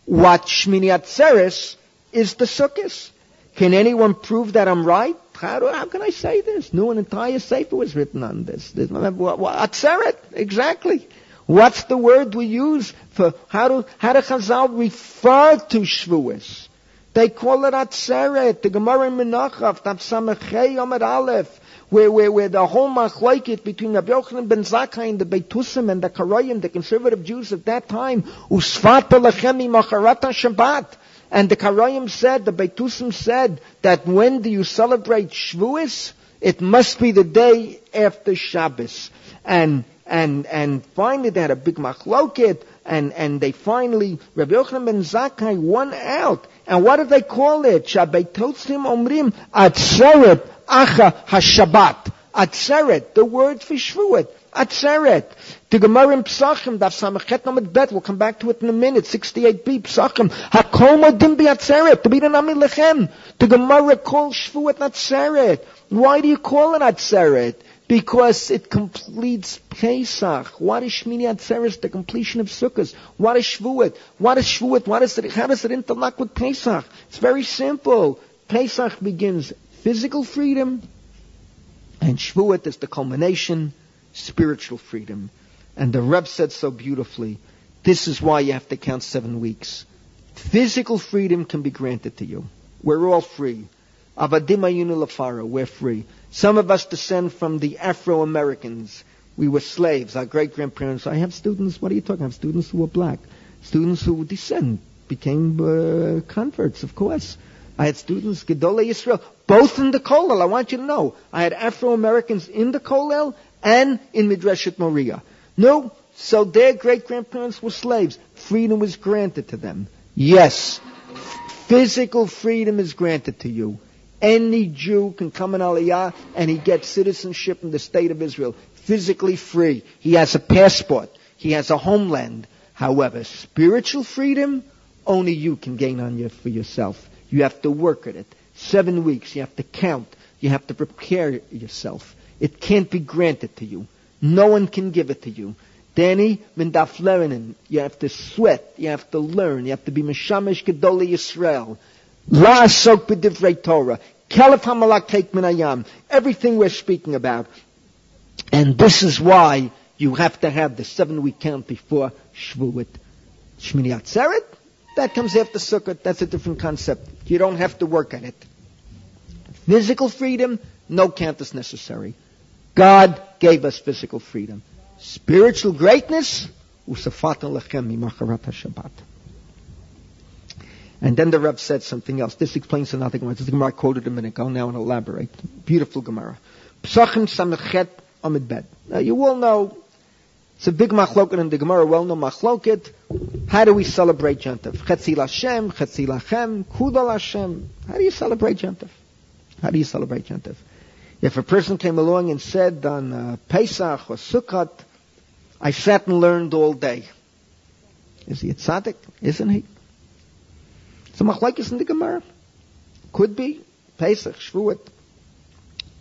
what Shmini Atzeres is the Sukkot. Can anyone prove that I'm right? How, do, how can I say this? No, an entire sefer was written on this. Atzeret, exactly. What's the word we use for how do how do Chazal refer to Shavuos? They call it Atzeret. The Gemara in Menachov, Samachei Yomad Aleph, where, where, where the whole machlokes between Rabbi Yochanan ben Zakkai and the Beitusim and the Karayim, the conservative Jews at that time, Usfat Lechemi Macharata Shabbat. And the Karayim said, the Beitusim said, that when do you celebrate Shavuos? It must be the day after Shabbos. And and and finally they had a big machloket, and and they finally Rabbi Yochanan ben Zakkai won out. And what did they call it? Shabbatosim omrim atzeret acha hashabbat. Atzeret, the word for Shavuot. Atzeret. The Gemara in Psachim, Daf Samachet Nomad Bet, we'll come back to it in a minute, 68b, Psachim. Hakol modim bi Atzeret, to be the Nami Lechem. The Gemara calls Shavuot Atzeret. Why do you call it Atzeret? Because it completes Pesach. What is Shmini Atzeres? The completion of Sukkot. What is Shavuot? What is Shavuot? What is it? How does it interlock with Pesach? It's very simple. Pesach begins physical freedom, and Shavuot is the culmination, spiritual freedom. And the Reb said so beautifully, this is why you have to count seven weeks. Physical freedom can be granted to you. We're all free. Avadim lafara, we're free. Some of us descend from the Afro-Americans. We were slaves. Our great-grandparents. I have students, what are you talking? I have students who were black. Students who descend, became uh, converts, of course. I had students, Gedolei Israel, both in the Kollel. I want you to know. I had Afro-Americans in the Kollel and in Midreshet Moria. No, so their great-grandparents were slaves. Freedom was granted to them. Yes, physical freedom is granted to you. Any Jew can come in Aliyah and he gets citizenship in the state of Israel. Physically free. He has a passport. He has a homeland. However, spiritual freedom, only you can gain on you for yourself. You have to work at it. Seven weeks. You have to count. You have to prepare yourself. It can't be granted to you. No one can give it to you. Danny Mindaf You have to sweat. You have to learn. You have to be Meshamish Gedoli Yisrael. La Sok B'divrei Torah. Kelef HaMalak Minayam. Everything we're speaking about. And this is why you have to have the seven week count before Shavuot. Shmini Atzeret, that comes after Sukkot. That's a different concept. You don't have to work at it. Physical freedom, no count is necessary. God gave us physical freedom. Spiritual greatness, usafat lechem Shabbat. And then the Reb said something else. This explains another Gemara. This Gemara I quoted a minute ago. Now and elaborate. Beautiful Gemara. Psachim samechet amid bed. Now you all know it's a big machloket in the Gemara, well known machloket. How do we celebrate Jantav? Chetzil Hashem, Chetzil Lachem, Kudal Hashem. How do you celebrate Jantav? How do you celebrate Jantav? If a person came along and said on uh, Pesach or Sukkot, I sat and learned all day. Is he a tzaddik? Isn't he? So machlekes in the Gemara. Could be. Pesach, Shavuot.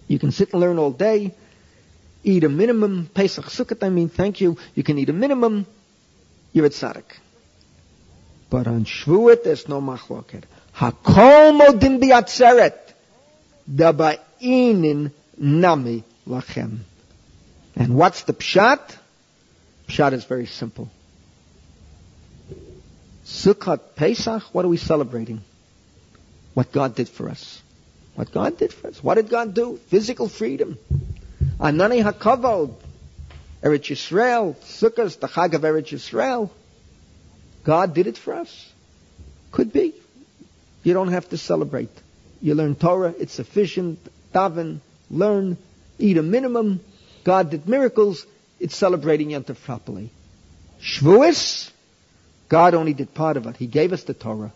You can sit and learn all day. Eat a minimum. Pesach, Sukkot, I mean, thank you. You can eat a minimum. You're a tzaddik. But on Shavuot, there's no machloket. Hakol modin biatzeret. Daba'inin nami lachem. And what's the pshat? Pshat is very simple. Sukkot, Pesach, what are we celebrating? What God did for us. What God did for us. What did God do? Physical freedom. Anani HaKavod, Eretz Yisrael, Sukkot, the Chag of Eretz Yisrael. God did it for us. Could be. You don't have to celebrate. You learn Torah, it's sufficient. Daven, learn, eat a minimum. God did miracles. It's celebrating Yom properly. Shavuos, God only did part of it. He gave us the Torah.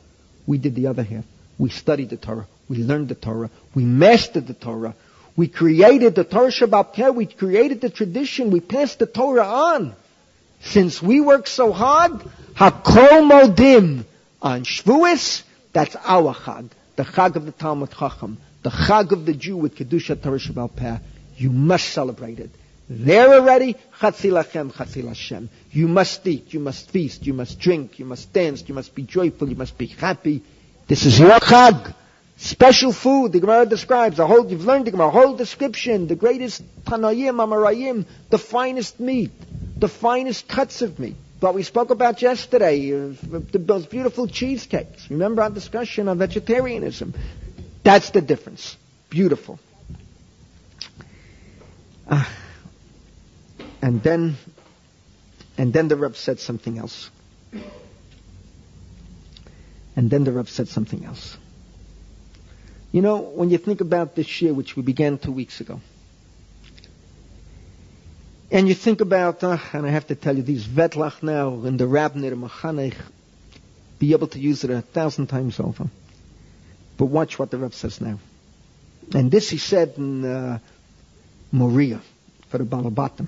We did the other half. We studied the Torah. We learned the Torah. We mastered the Torah. We created the Torah Shebaal Peh, we created the tradition, we passed the Torah on. Since we work so hard, Hakol Modim on Shavuos, that's our Chag, the Chag of the Talmud Chacham, the Chag of the Jew with Kedusha Torah Shebaal Peh. You must celebrate it. There already, Chatzilachem, Chatzil You must eat, you must feast, you must drink, you must dance, you must be joyful, you must be happy. This is your Chag. Special food, the Gemara describes, a whole, you've learned the Gemara, a whole description, the greatest Tanayim, Amarayim, the finest meat, the finest cuts of meat. What we spoke about yesterday, the most beautiful cheesecakes. Remember our discussion on vegetarianism? That's the difference. Beautiful. Uh, and then, and then the Reb said something else. And then the Reb said something else. You know, when you think about this year, which we began two weeks ago, and you think about, uh, and I have to tell you, these Vetlach now and the Rabnir Machanech, be able to use it a thousand times over. But watch what the Reb says now. And this he said in uh, Moria for the Balabatim.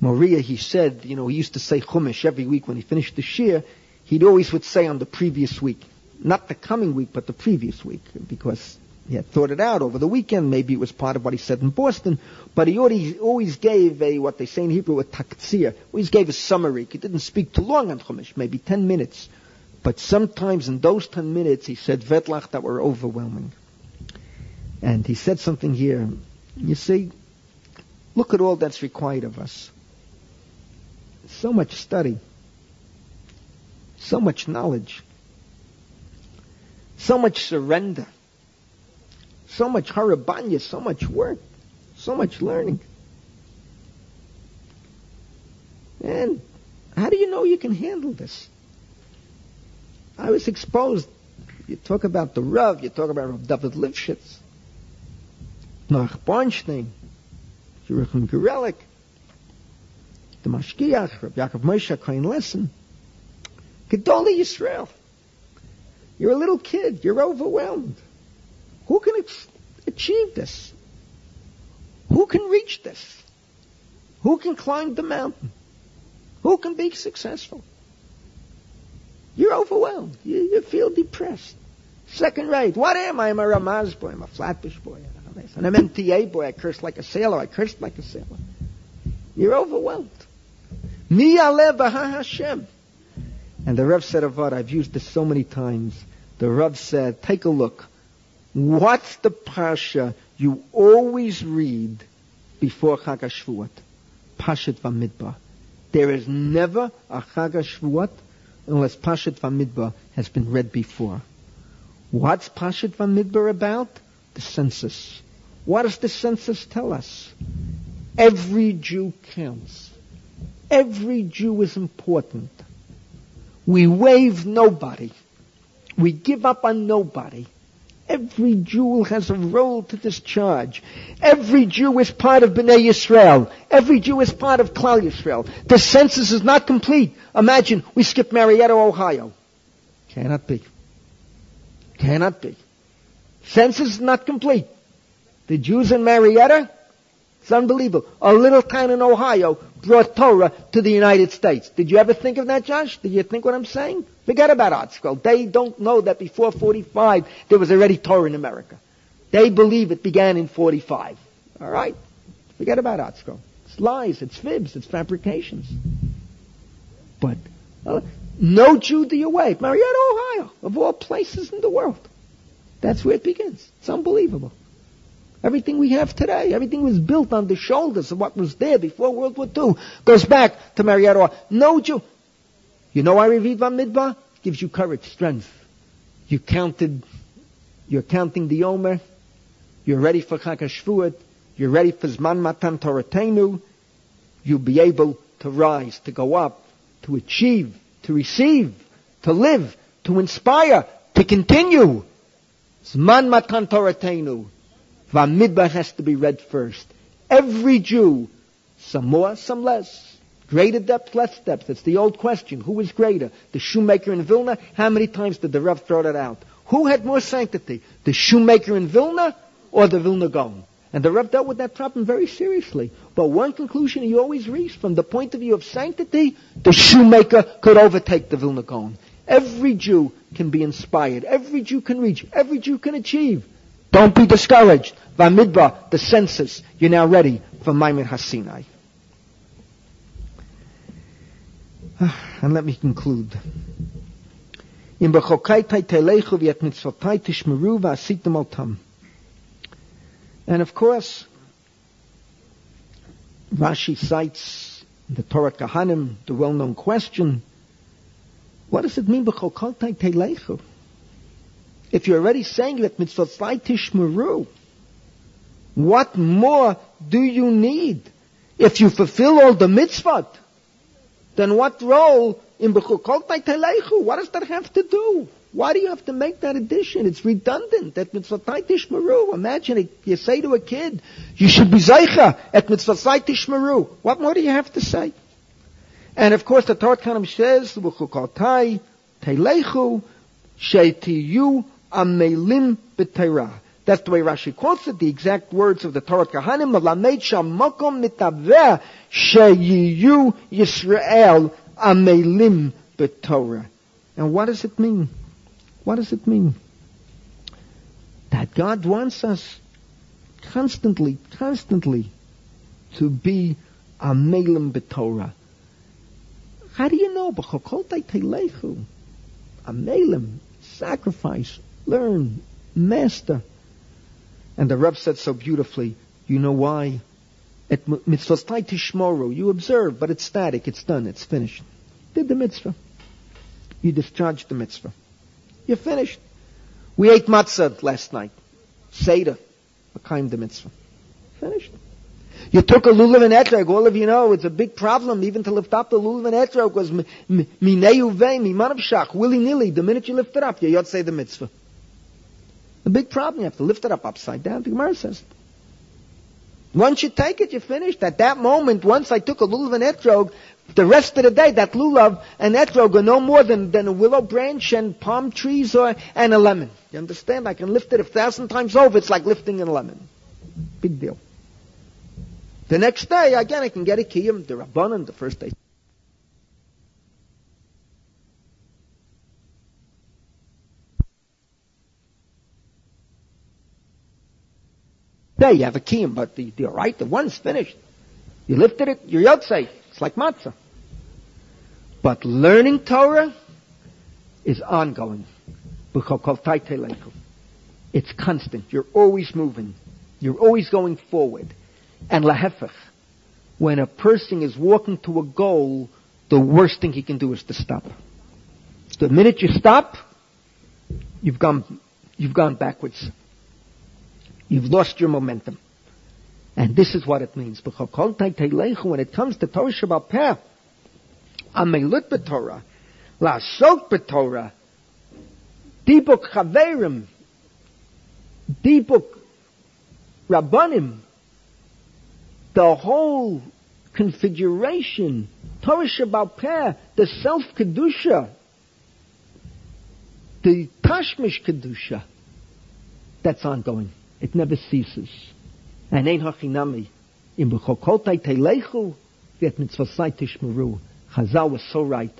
Moria, he said, you know, he used to say Chumash every week when he finished the Shir. He'd always would say on the previous week, not the coming week, but the previous week, because he had thought it out over the weekend. Maybe it was part of what he said in Boston, but he always, always gave a, what they say in Hebrew, a taktsir. Always gave a summary. He didn't speak too long on Chumash, maybe 10 minutes. But sometimes in those 10 minutes, he said vetlach that were overwhelming. And he said something here. You see, look at all that's required of us so much study, so much knowledge, so much surrender, so much harabanya, so much work, so much learning. And how do you know you can handle this? I was exposed. You talk about the Rav, you talk about Rav David Lifshitz, Noach Bornstein, Yeruchim Gorelik, the Mashgiach, Rabbi Yaakov Moshe Cohen Lessin. Gedolei Yisrael. You're a little kid. You're overwhelmed. Who can achieve this? Who can reach this? Who can climb the mountain? Who can be successful? You're overwhelmed. You, you feel depressed. Second rate. What am I? I'm a Ramaz boy. I'm a Flatbush boy. I'm an MTA boy. I curse like a sailor. I cursed like a sailor. You're overwhelmed. Hashem. And the Rev said Avad, I've used this so many times. The Rev said, take a look. What's the Parsha you always read before Chag HaShvuot? Pashat Vamidbar. There is never a Chag HaShvuot unless Pashat Vamidbar has been read before. What's Pashat Vamidbar about? The census. What does the census tell us? Every Jew counts. Every Jew is important. We waive nobody. We give up on nobody. Every Jew has a role to discharge. Every Jew is part of Bnei Yisrael. Every Jew is part of Klal Yisrael. The census is not complete. Imagine we skip Marietta, Ohio. Cannot be. Cannot be. Census is not complete. The Jews in Marietta, it's unbelievable. A little town in Ohio brought Torah to the United States. Did you ever think of that, Josh? Did you think what I'm saying? Forget about ArtScroll. They don't know that before 45 there was already Torah in America. They believe it began in 45. All right? Forget about ArtScroll. It's lies, it's fibs, it's fabrications. But uh, no Jew do you wait. Marietta, Ohio, of all places in the world. That's where it begins. It's unbelievable. Everything we have today, everything was built on the shoulders of what was there before World War II. Goes back to Marietta. No Jew. You know why Reviv Midbar? Gives you courage, strength. You counted, you're counting the Omer. You're ready for Chag You're ready for Zman Matan Toratenu. You'll be able to rise, to go up, to achieve, to receive, to live, to inspire, to continue. Zman Matan Toratenu. Vamidbar has to be read first. Every Jew, some more, some less. Greater depth, less depth. It's the old question. Who is greater? The shoemaker in Vilna? How many times did the Rav throw that out? Who had more sanctity? The shoemaker in Vilna or the Vilna Gaon. And the Rav dealt with that problem very seriously. But one conclusion he always reached, from the point of view of sanctity, the shoemaker could overtake the Vilna Gaon. Every Jew can be inspired. Every Jew can reach. Every Jew can achieve. Don't be discouraged. Vamidba, the census. You're now ready for Maimon Hasinai. And let me conclude. In And of course, Rashi cites the Torah Kahanim the well-known question, what does it mean If you're already saying that mitzvot tishmeru, what more do you need? If you fulfill all the mitzvot, then what role in? What does that have to do? Why do you have to make that addition? It's redundant. At mitzvah tishmeru. Imagine it, you say to a kid, you should be zeicha at mitzvah tishmeru. What more do you have to say? And of course, the Torah Kanim says, "V'chukotai telechu sheitiyu amelim b'teirah." That's the way Rashi quotes it. The exact words of the Torah Kahanim, "Malamed shamakom mitaveh sheyiyu Yisrael amelim b'torah." And what does it mean? What does it mean? That God wants us constantly, constantly to be a melim b'torah. How do you know? A melim, sacrifice, learn, master. And the Reb said so beautifully, you know why? At mitzvahs tishmoru, you observe, but it's static, it's done, it's finished. Did the mitzvah. You discharged the mitzvah. You're finished. We ate matzah last night. Seder. Mekayim the mitzvah. Finished. You took a lulav and etrog. All of you know it's a big problem even to lift up the lulav and etrog because mineu vei mimanav shach willy nilly. The minute you lift it up, you yot say the mitzvah. A big problem. You have to lift it up upside down. The Gemara says. Once you take it, you're finished. At that moment, once I took a lulav and etrog, the rest of the day, that lulav and etrog are no more than, than a willow branch and palm trees or, and a lemon. You understand? I can lift it a thousand times over. It's like lifting a lemon. Big deal. The next day, again, I can get a kiyum, the rabbanon, the first day. There you have a kiyum, but the, the right, the one's finished. You lifted it, you're yotzei. It's like matzah. But learning Torah is ongoing. It's constant. You're always moving. You're always going forward. And lahefech, when a person is walking to a goal, the worst thing he can do is to stop. The minute you stop, you've gone, you've gone backwards. You've lost your momentum. And this is what it means. When it comes to Torah Shebaal Peh, Amelut b'Torah, Lasok b'Torah, Dibuk Chaverim, Dibuk Rabbanim, the whole configuration, Torah Shebaal Peh, the self-Kedusha, the Tashmish Kedusha, that's ongoing. It never ceases. And ein hachinami. Im b'chokotai teilechu, yet mitzvasai tishmeru. Chazal was so right.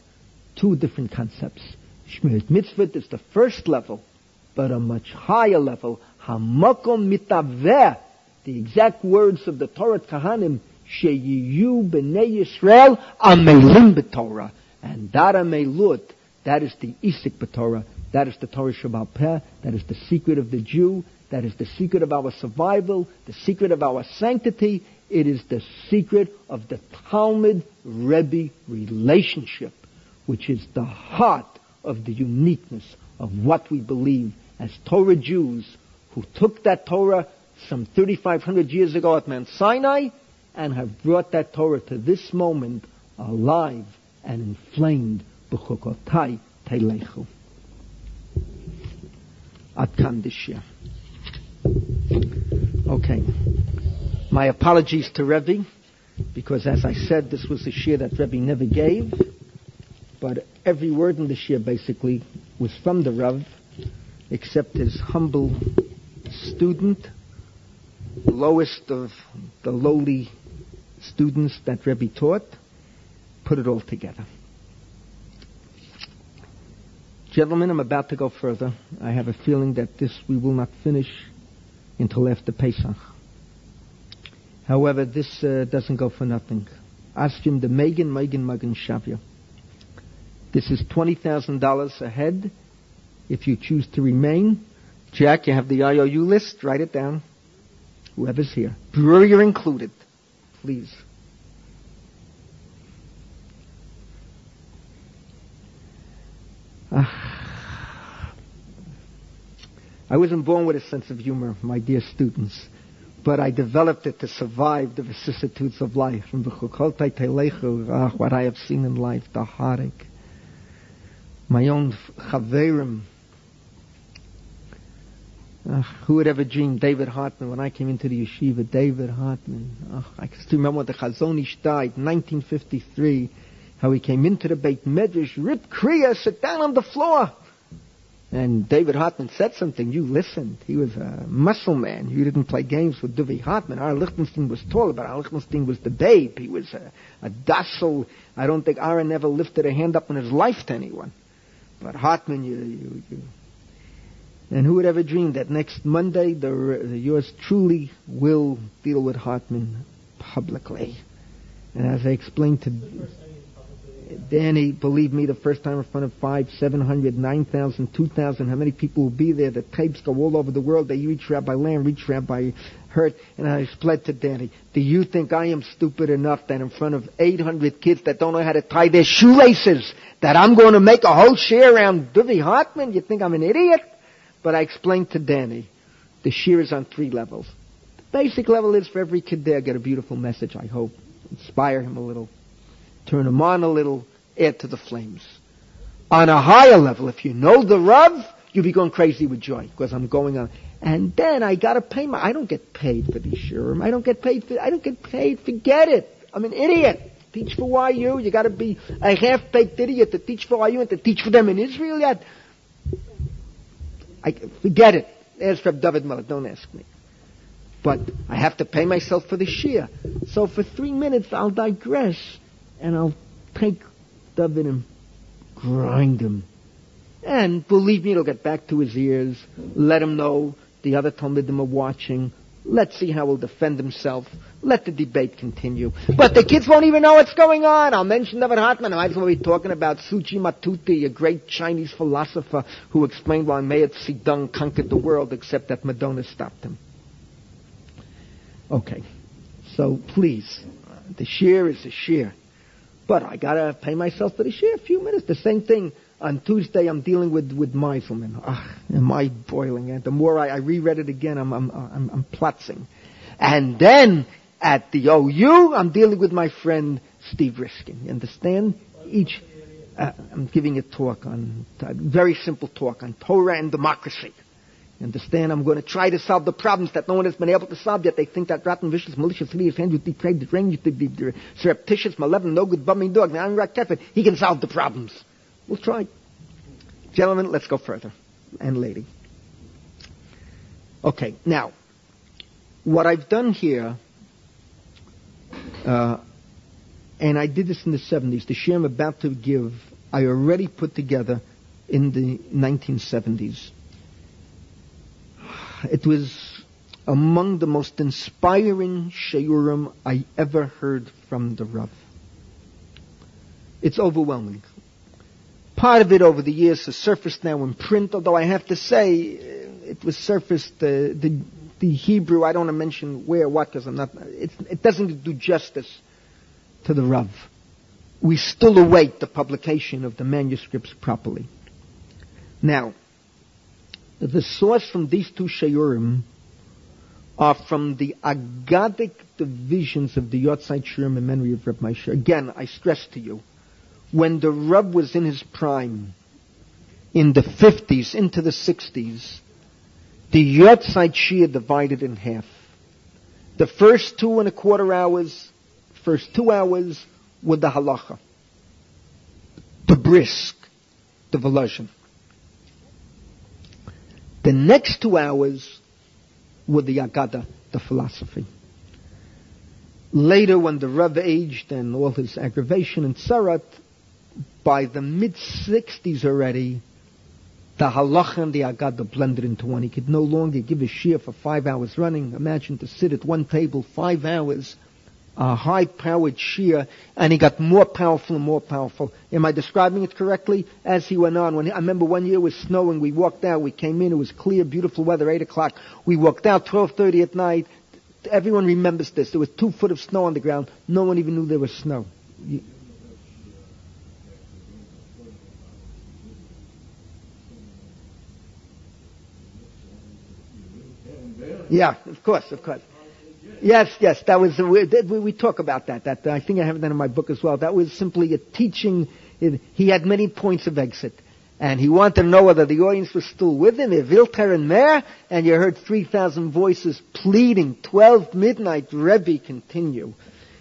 Two different concepts. Shmirat mitzvah is the first level, but a much higher level. Hamakom mitaveh. The exact words of the Torah Kahanim, sheyiyu b'nei Yisrael amelim b'Torah. And that amelut, that is the Isik b'Torah. That is the Torah Shebaal Peh. That is the secret of the Jew. That is the secret of our survival, the secret of our sanctity. It is the secret of the Talmud Rebbe relationship, which is the heart of the uniqueness of what we believe as Torah Jews who took that Torah some 3,500 years ago at Mount Sinai and have brought that Torah to this moment alive and inflamed. B'chukotai teilechu. Ad Okay. My apologies to Rebbe, because as I said, this was a shir that Rebbe never gave, but every word in the shir basically was from the Rav, except his humble student, lowest of the lowly students that Rebbe taught, put it all together. Gentlemen, I'm about to go further. I have a feeling that this we will not finish until after Pesach. However, this uh, doesn't go for nothing. Ask him the Megan, Megan, Megan Shavia. This is $20,000 ahead if you choose to remain. Jack, you have the IOU list. Write it down. Whoever's here. Brewer, included. Please. Uh, I wasn't born with a sense of humor, my dear students, but I developed it to survive the vicissitudes of life. And what I have seen in life, the heartache. My own chaverim. Uh, who would ever dream David Hartman when I came into the yeshiva? David Hartman. I still remember when the Chazon Ish died, 1953 how he came into the Beit Medrash, ripped Kriya, sit down on the floor. And David Hartman said something. You listened. He was a muscle man. You didn't play games with Duvi Hartman. Aaron Lichtenstein was tall, but our Lichtenstein was the babe. He was a, a docile. I don't think Aaron ever lifted a hand up in his life to anyone. But Hartman, you, you, you. And who would ever dream that next Monday, the, the yours truly will deal with Hartman publicly? And as I explained to Danny, believe me, the first time in front of five, seven hundred, nine thousand, two thousand, how many people will be there? The tapes go all over the world. They reach Rabbi Lamm, reach Rabbi Hurt, and I explained to Danny, do you think I am stupid enough that in front of 800 kids that don't know how to tie their shoelaces, that I'm going to make a whole share around Duvi Hartman? You think I'm an idiot? But I explained to Danny, the shear is on three levels. The basic level is for every kid there get a beautiful message, I hope. Inspire him a little turn them on a little, add to the flames. On a higher level, if you know the Rav, you'll be going crazy with joy because I'm going on. And then I got to pay my. I don't get paid for the shurim. I don't get paid for. I don't get paid. Forget it. I'm an idiot. Teach for YU. You got to be a half-baked idiot to teach for YU and to teach for them in Israel yet. I forget it. Ask Reb David Miller. Don't ask me. But I have to pay myself for the shir. So for three minutes, I'll digress and I'll take David and grind him. And believe me, it'll get back to his ears. Let him know the other Talmudim are watching. Let's see how he'll defend himself. Let the debate continue. But the kids won't even know what's going on. I'll mention David Hartman. I might as well be talking about Suji Matuti, a great Chinese philosopher who explained why Mao Zedong conquered the world, except that Madonna stopped him. Okay. So please, the shear is the shear. But I gotta pay myself for the share. A few minutes. The same thing on Tuesday. I'm dealing with with Meiselman. Ah, am I boiling? And the more I, I reread it again, I'm I'm I'm, I'm plutzing. And then at the OU, I'm dealing with my friend Steve Riskin. You understand? Each. Uh, I'm giving a talk on, a very simple talk on Torah and democracy. Understand? I'm going to try to solve the problems that no one has been able to solve yet. They think that rotten, vicious, malicious, hideous, hand depraved, deranged, surreptitious, malevolent, no good, bumming dog, now I'm Kefir. He can solve the problems. We'll try. Gentlemen, let's go further. And lady. Okay, now, what I've done here, uh, and I did this in the 70s, the share I'm about to give, I already put together in the 1970s. It was among the most inspiring shiurim I ever heard from the Rav. It's overwhelming. Part of it over the years has surfaced now in print, although I have to say it was surfaced, uh, the, the Hebrew, I don't want to mention where, what, because I'm not, it, it doesn't do justice to the Rav. We still await the publication of the manuscripts properly. Now, the source from these two Shayurim are from the Agadic divisions of the Yotzai Shurim in memory of Reb Moshe. Again, I stress to you, when the Reb was in his prime, in the 50s into the 60s, the Yotzai Shia divided in half. The first two and a quarter hours, first two hours were the halacha, the brisk, the voluzhin. The next two hours were the Agada, the philosophy. Later, when the Rav aged and all his aggravation and Sarat, by the mid 60s already, the halacha and the agada blended into one. He could no longer give a shir for five hours running. Imagine to sit at one table five hours, a high-powered shir, and he got more powerful and more powerful. Am I describing it correctly? As he went on, when he, I remember one year it was snowing, we walked out, we came in, it was clear, beautiful weather, eight o'clock. We walked out 12:30 at night. Everyone remembers this. There was two foot of snow on the ground. No one even knew there was snow. Yeah, of course, of course. Yes, yes, that was, we, talk about that. That I think I have that in my book as well. That was simply a teaching. He had many points of exit. And he wanted to know whether the audience was still with him, Vilter and Mer, and you heard 3,000 voices pleading, 12 midnight, Rebbe, continue.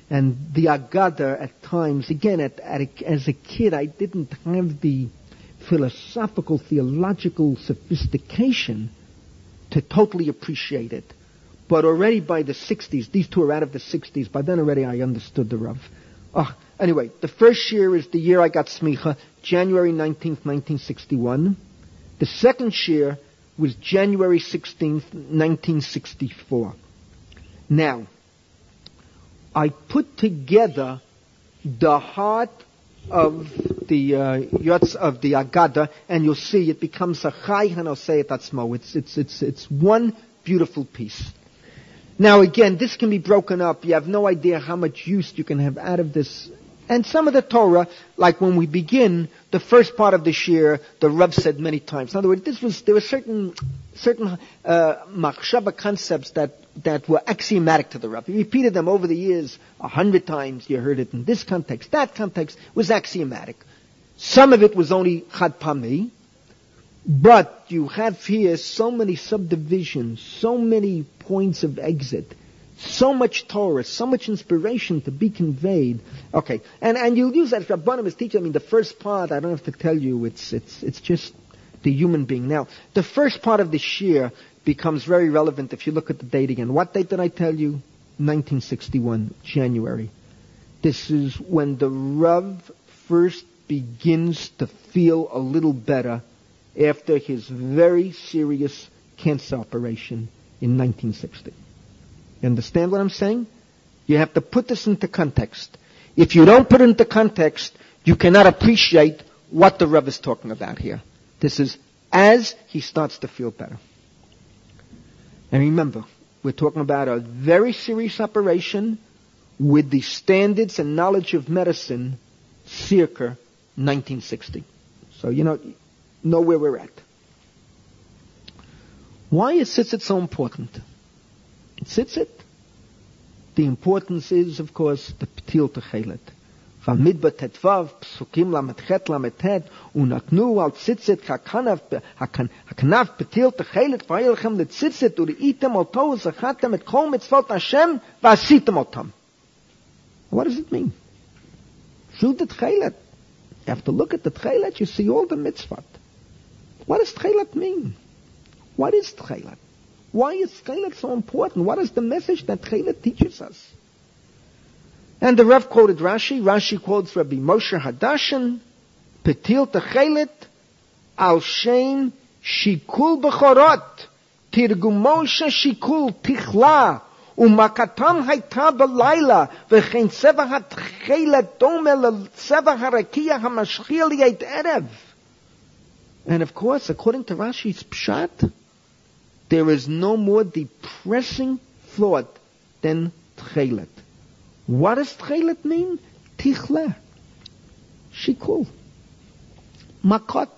And the Agada at times, again, at, at a, as a kid, I didn't have the philosophical, theological sophistication to totally appreciate it. But already by the 60s, these two are out of the 60s, by then already I understood the Rav. Oh, anyway, the first year is the year I got smicha, January 19th, 1961. The second year was January 16th, 1964. Now, I put together the heart of the uh, Yotz of the Agada, and you'll see it becomes a Chai Hanosei Atzmo. It's it's it's it's one beautiful piece. Now again, this can be broken up. You have no idea how much use you can have out of this. And some of the Torah, like when we begin the first part of the year, the Rav said many times. In other words, this was there were certain certain uh, machshava concepts that that were axiomatic to the Rav. He repeated them over the years a hundred times. You heard it in this context, that context was axiomatic. Some of it was only chad pami, but you have here so many subdivisions, so many points of exit, so much Torah, so much inspiration to be conveyed. Okay, and and you'll use that. Rabbanim is teaching. I mean, the first part, I don't have to tell you. It's it's it's just the human being. Now, the first part of the shir becomes very relevant if you look at the date again. What date did I tell you? 1961, January. This is when the Rav first begins to feel a little better after his very serious cancer operation in 1960. You understand what I'm saying? You have to put this into context. If you don't put it into context, you cannot appreciate what the Rav is talking about here. This is as he starts to feel better. And remember, we're talking about a very serious operation with the standards and knowledge of medicine circa 1960. So, you know, know where we're at. Why is tzitzit so important? Tzitzit, the importance is, of course, the ptil techelet. Vamidbar tetvav, psukim lametchet lamethet, unatnu al tzitzit hakanav, hakanav ptil techelet, vayelchem le tzitzit, uriitem oto, zachatem et kol mitzvot Hashem, vasitem otam. What does it mean? Through the techelet. You have to look at the techelet, you see all the mitzvot. What does Tchelet mean? What is Tchelet? Why is Tchelet so important? What is the message that Tchelet teaches us? And the Rav quoted Rashi. Rashi quotes Rabbi Moshe HaDarshan, Petil Tchelet, Al Shem Shikul Bechorot, Moshe Shikul Tichla, ומכתם הייתה בלילה, וכן hat התכלת דומה seva harakia המשחיל yait erev. And of course, according to Rashi's pshat, there is no more depressing thought than tchelet. What does tchelet mean? Tichle. Shikul. Makot.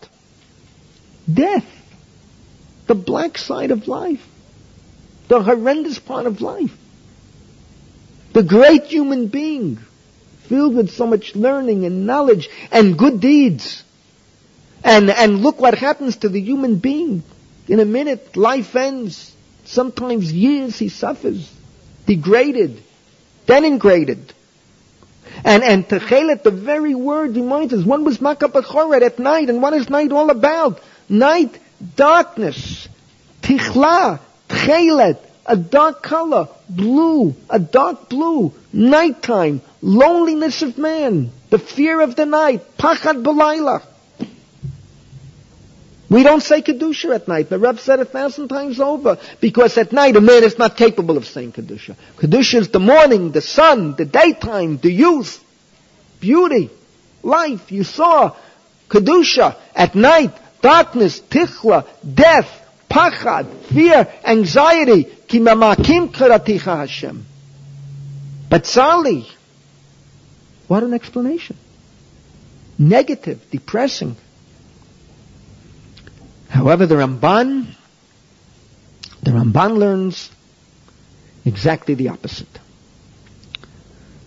Death. The black side of life. The horrendous part of life. The great human being filled with so much learning and knowledge and good deeds. And, and look what happens to the human being. In a minute, life ends. Sometimes years he suffers. Degraded denigrated. And, and Techelet, the very word reminds us, one was Makah at night, and what is night all about? Night, darkness. Tichla, Tchelet, a dark color, blue, a dark blue, nighttime, loneliness of man, the fear of the night, pachad balayla. We don't say Kedusha at night. The Reb said a thousand times over. Because at night a man is not capable of saying Kedusha. Kedusha is the morning, the sun, the daytime, the youth, beauty, life. You saw Kedusha at night, darkness, tichla, death, pachad, fear, anxiety. Hashem. But Sali, what an explanation. Negative, depressing. However, the Ramban, the Ramban learns exactly the opposite.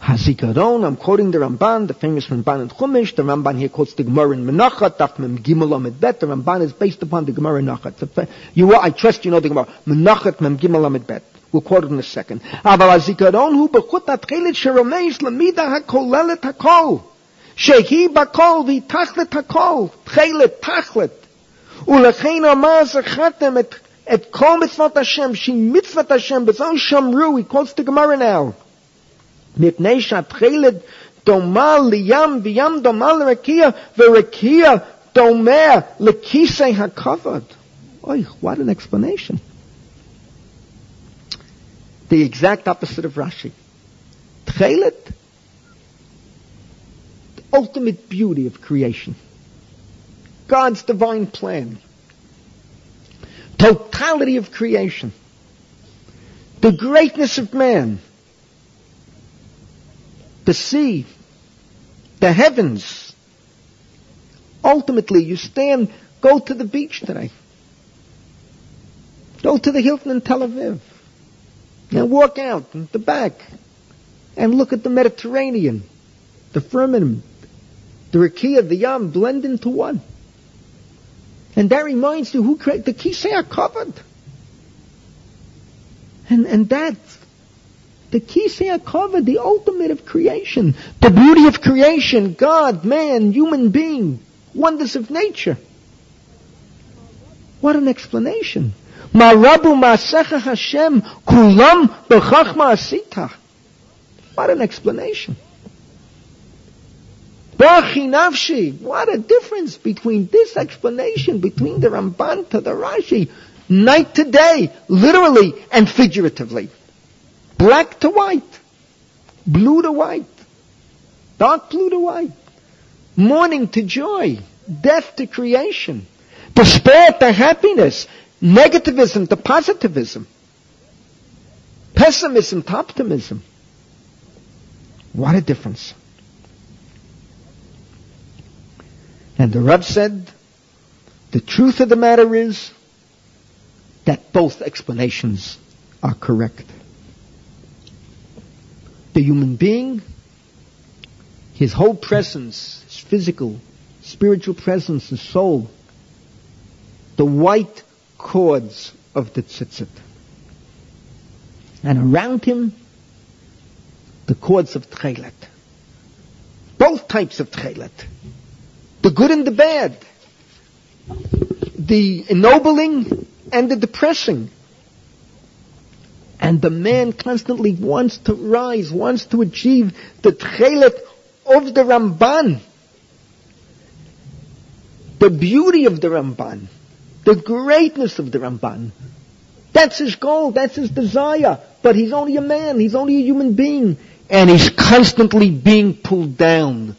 Hazikaron, I'm quoting the Ramban, the famous Ramban in Chumash. The Ramban here quotes the Gemara in Menachat, Daf Mem Gimel Amid Bet. The Ramban is based upon the Gemara in Nachat. You, I trust you know the Gemara. Menachat Mem Gimel Amid Bet. We'll quote it in a second. אבל הזיכרון הוא בחוט התכלת שרומז למידה הכוללת הכל. שהיא בכל והיא תכלת הכל. תכלת, תכלת. ולכן אמר זכרתם את, את כל מצוות השם, שהיא מצוות השם, בזו שמרו, he quotes the Gemara now. מפני שהתכלת דומה לים, וים דומה לרקיע, ורקיע דומה לכיסא הכבוד. Oy, what an explanation. The exact opposite of Rashi. Tchelet, the ultimate beauty of creation. God's divine plan. Totality of creation. The greatness of man. The sea. The heavens. Ultimately, you stand, go to the beach today. Go to the Hilton in Tel Aviv. And walk out the back and look at the Mediterranean, the firmament, the Rakia, the Yam blend into one. And that reminds you who created the Kisei HaKavod. And, and that, the Kisei HaKavod, the ultimate of creation, the beauty of creation, God, man, human being, wonders of nature. What an explanation. Marabu Masecha Hashem Kulam B'chachma Asita. What an explanation. What a difference between this explanation, between the Ramban to the Rashi. Night to day, literally and figuratively. Black to white. Blue to white. Dark blue to white. Mourning to joy. Death to creation. Despair to happiness. Negativism to positivism. Pessimism to optimism. What a difference. And the Rav said, the truth of the matter is that both explanations are correct. The human being, his whole presence, his physical, spiritual presence, his soul, the white cords of the tzitzit. And around him, the cords of tchelet. Both types of tchelet the good and the bad, the ennobling and the depressing. And the man constantly wants to rise, wants to achieve the tchelet of the Ramban. The beauty of the Ramban. The greatness of the Ramban. That's his goal, that's his desire. But he's only a man, he's only a human being. And he's constantly being pulled down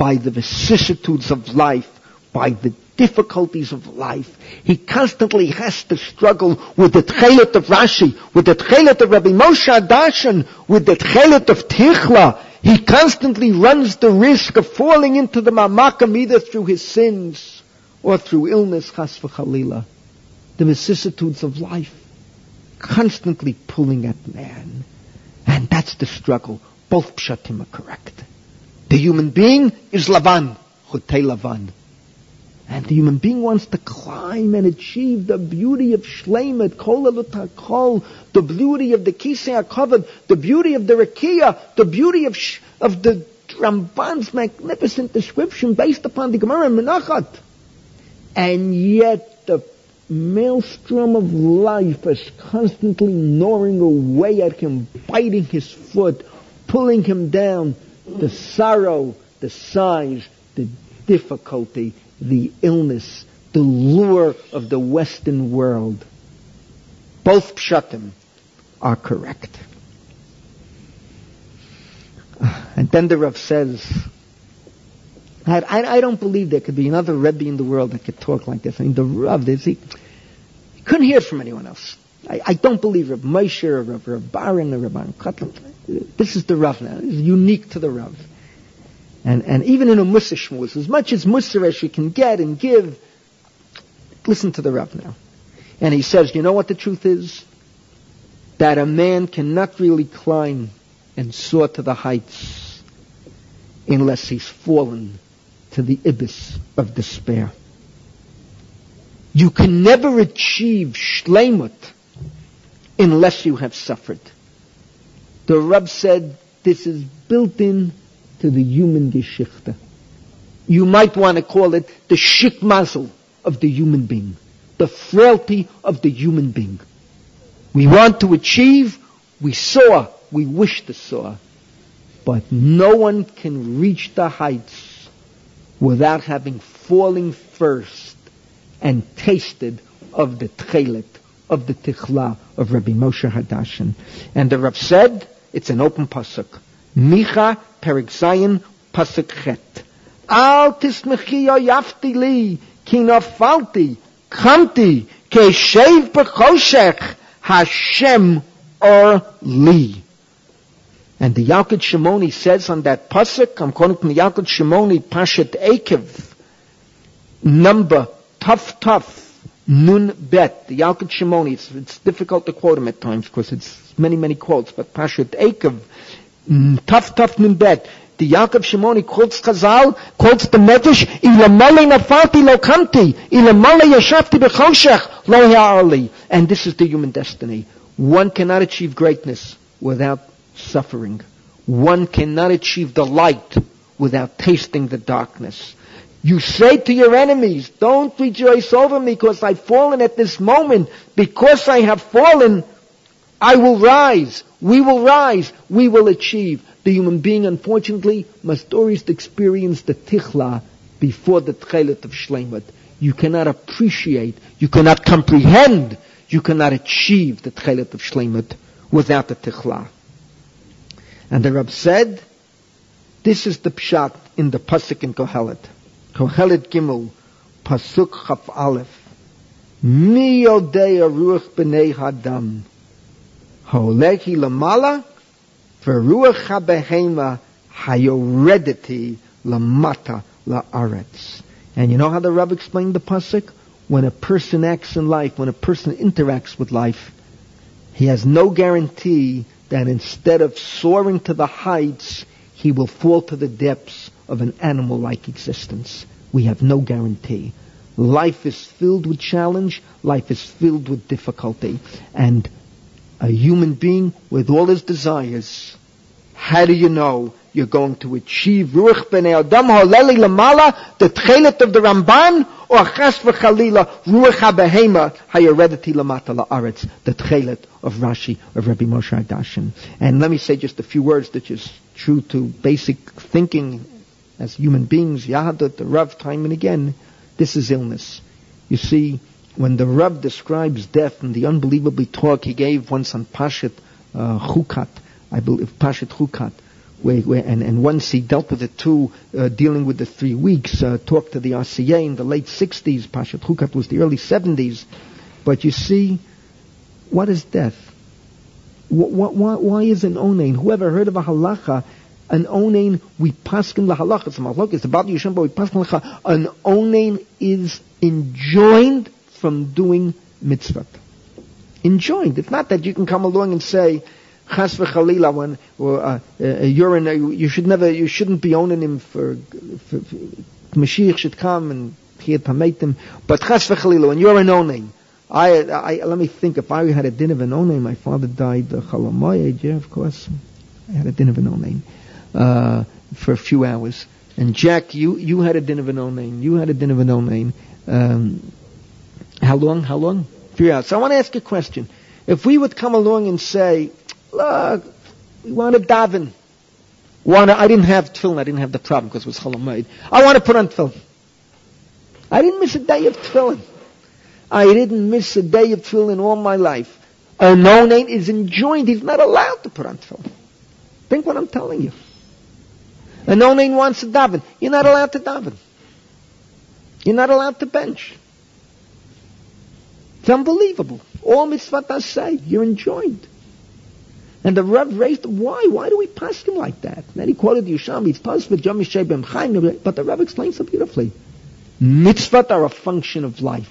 by the vicissitudes of life, by the difficulties of life. He constantly has to struggle with the tchelet of Rashi, with the tchelet of Rabbi Moshe HaDarshan, with the tchelet of Tichla. He constantly runs the risk of falling into the mamakam either through his sins or through illness, chas v'chalila. The vicissitudes of life constantly pulling at man. And that's the struggle. Both pshatim are correct. The human being is Lavan, Chutei Lavan. And the human being wants to climb and achieve the beauty of Shleimut, Kol the beauty of the Kisei HaKavod, the beauty of the Rakia, the beauty of, of the Ramban's magnificent description based upon the Gemara and Menachot. And yet the maelstrom of life is constantly gnawing away at him, biting his foot, pulling him down. The sorrow, the sighs, the difficulty, the illness, the lure of the Western world. Both pshatim are correct. Ah, and then the Rav says, I, I, don't believe there could be another Rebbe in the world that could talk like this. I mean, the Rav, he, he couldn't hear from anyone else. I, I don't believe Rav Moshe or Rav, Rav Baron or Rav Baron This is the Rav now. Is unique to the Rav. And, and even in a Musa Shmuz, as much as Musa as you can get and give, listen to the Rav now. And he says, you know what the truth is? That a man cannot really climb and soar to the heights unless he's fallen to the abyss of despair. You can never achieve shleimut unless you have suffered. The Rab said this is built in to the human geschichte. You might want to call it the shikmazel of the human being, the frailty of the human being. We want to achieve, we saw, we wish to soar, but no one can reach the heights without having fallen first and tasted of the tchelet, of the tichla of Rabbi Moshe HaDarshan. And the Rav said, it's an open pasuk. Micha Perik Zayin pasuk chet. Al tismechi yafti li, ki nafalti, kamti, keshev b'choshech, Hashem or li. And the Yalkut Shimoni says on that pasuk, I'm quoting from the Yalkut Shimoni, Pashat Akev, number tough, tough, nun bet, the Yalkut Shimoni, it's, it's, difficult to quote him at times because it's many, many quotes, but Pashat Akev, tough, mm, tough, nun bet, the Yalkut Shimoni quotes Chazal, quotes the Medrash, Ilamale nafati lo kamti, Ilamale yashafti b'choshech lo ha'arli. And this is the human destiny. One cannot achieve greatness without suffering. One cannot achieve the light without tasting the darkness. You say to your enemies, don't rejoice over me because I've fallen at this moment. Because I have fallen, I will rise. We will rise. We will achieve. The human being, unfortunately, must always experience the tichla before the tchelet of shleimut. You cannot appreciate, you cannot comprehend, you cannot achieve the tchelet of shleimut without the tichla. And the Rab said, this is the pshat in the pasuk in Kohelet. Kohelet Gimel, pasuk chaf aleph. Mi yodei ruach b'nei hadam. Ha'olehi lamala, v'ruach ha'behema hayorediti lamata la'aretz. And you know how the Rab explained the pasuk? When a person acts in life, when a person interacts with life, he has no guarantee that instead of soaring to the heights, he will fall to the depths of an animal-like existence. We have no guarantee. Life is filled with challenge. Life is filled with difficulty. And a human being with all his desires, how do you know you're going to achieve Ruach B'nei Adam Holeli Lamala, the Tchelet of the Ramban, or Chas V'Chalila, Ruach HaBehema, Hayerediti Lamata La'aretz, the Tchelet of Rashi, of Rabbi Moshe HaDarshan. And let me say just a few words that is true to basic thinking as human beings, Yahadut, the Rav, time and again, this is illness. You see, when the Rav describes death and the unbelievably talk he gave once on Pashat uh, Chukat, I believe, Pashat Chukat, where, where, and, and once he dealt with it too, uh, dealing with the three weeks, uh, talked to the RCA in the late 60s, Pashat Chukat was the early 70s. But you see, what is death? What, why, why is an onain? Whoever heard of a halacha, an onain, we paskin la halacha, it's a malach, it's about Yishem, but we paskin la An onain is enjoined from doing mitzvah. Enjoined. It's not that you can come along and say, chas v'chalila when or uh, a urine you should never you shouldn't be owning him for, for, for Mashiach should come and he had him but chas v'chalila when you're an owning I, I let me think if I had a din of an owning my father died the chalamoy yeah of course I had a din of an owning uh, for a few hours and Jack you you had a din of an owning you had a din of an owning um, How long? How long? Three hours. So I want to ask a question. If we would come along and say, look, we want to daven. Want to, I didn't have tefillin. I didn't have the problem because it was Chol HaMoed. I want to put on tefillin. I didn't miss a day of tefillin. I didn't miss a day of tefillin all my life. A no-name is enjoined. He's not allowed to put on tefillin. Think what I'm telling you. A no-name wants to daven. You're not allowed to daven. You're not allowed to bench. It's unbelievable. All mitzvot say, you're enjoined. And the Rav raised, why? Why do we pass him like that? And then he quoted Yusham, it's passed with Jamishay Chaim, but the Rav explains so beautifully. Mitzvot are a function of life.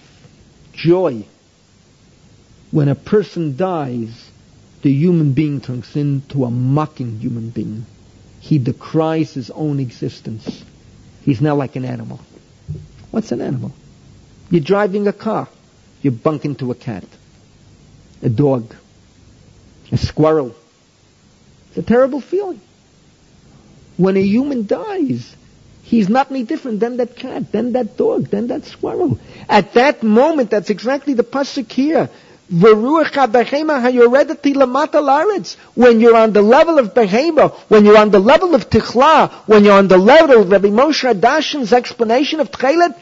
Joy. When a person dies, the human being turns into a mocking human being. He decries his own existence. He's now like an animal. What's an animal? You're driving a car. You bump into a cat, a dog, a squirrel. It's a terrible feeling. When a human dies, he's not any different than that cat, than that dog, than that squirrel. At that moment, that's exactly the pasuk here. When you're on the level of Behema, when you're on the level of Tichla, when you're on the level of Rabbi Moshe HaDarshan's explanation of Tchelet,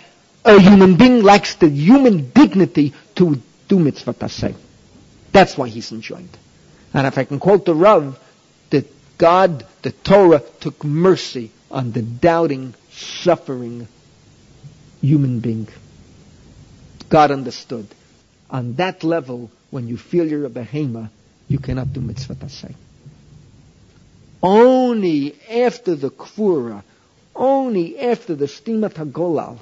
a human being lacks the human dignity to do mitzvah taseh. That's why he's enjoined. And if I can quote the Rav, that God, the Torah, took mercy on the doubting, suffering human being. God understood. On that level, when you feel you're a behema, you cannot do mitzvah taseh. Only after the kvura, only after the stimat hagolal,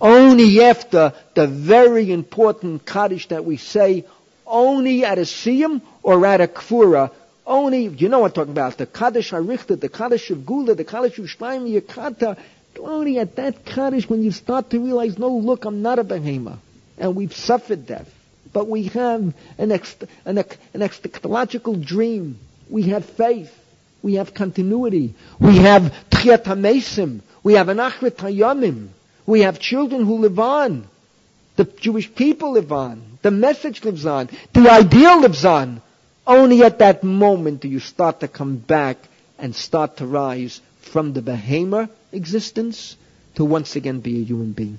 only after the very important kaddish that we say, only at a siyum or at a kfura, only, you know what I'm talking about, the kaddish arichta, the kaddish of gula, the kaddish of shleim yakata, only at that kaddish when you start to realize, no, look, I'm not a behema. And we've suffered death. But we have an, ex- an, ex- an eschatological dream. We have faith. We have continuity. We have tchiyat hamesim. We have an achret hayamim. We have children who live on. The Jewish people live on. The message lives on. The ideal lives on. Only at that moment do you start to come back and start to rise from the behemoth existence to once again be a human being.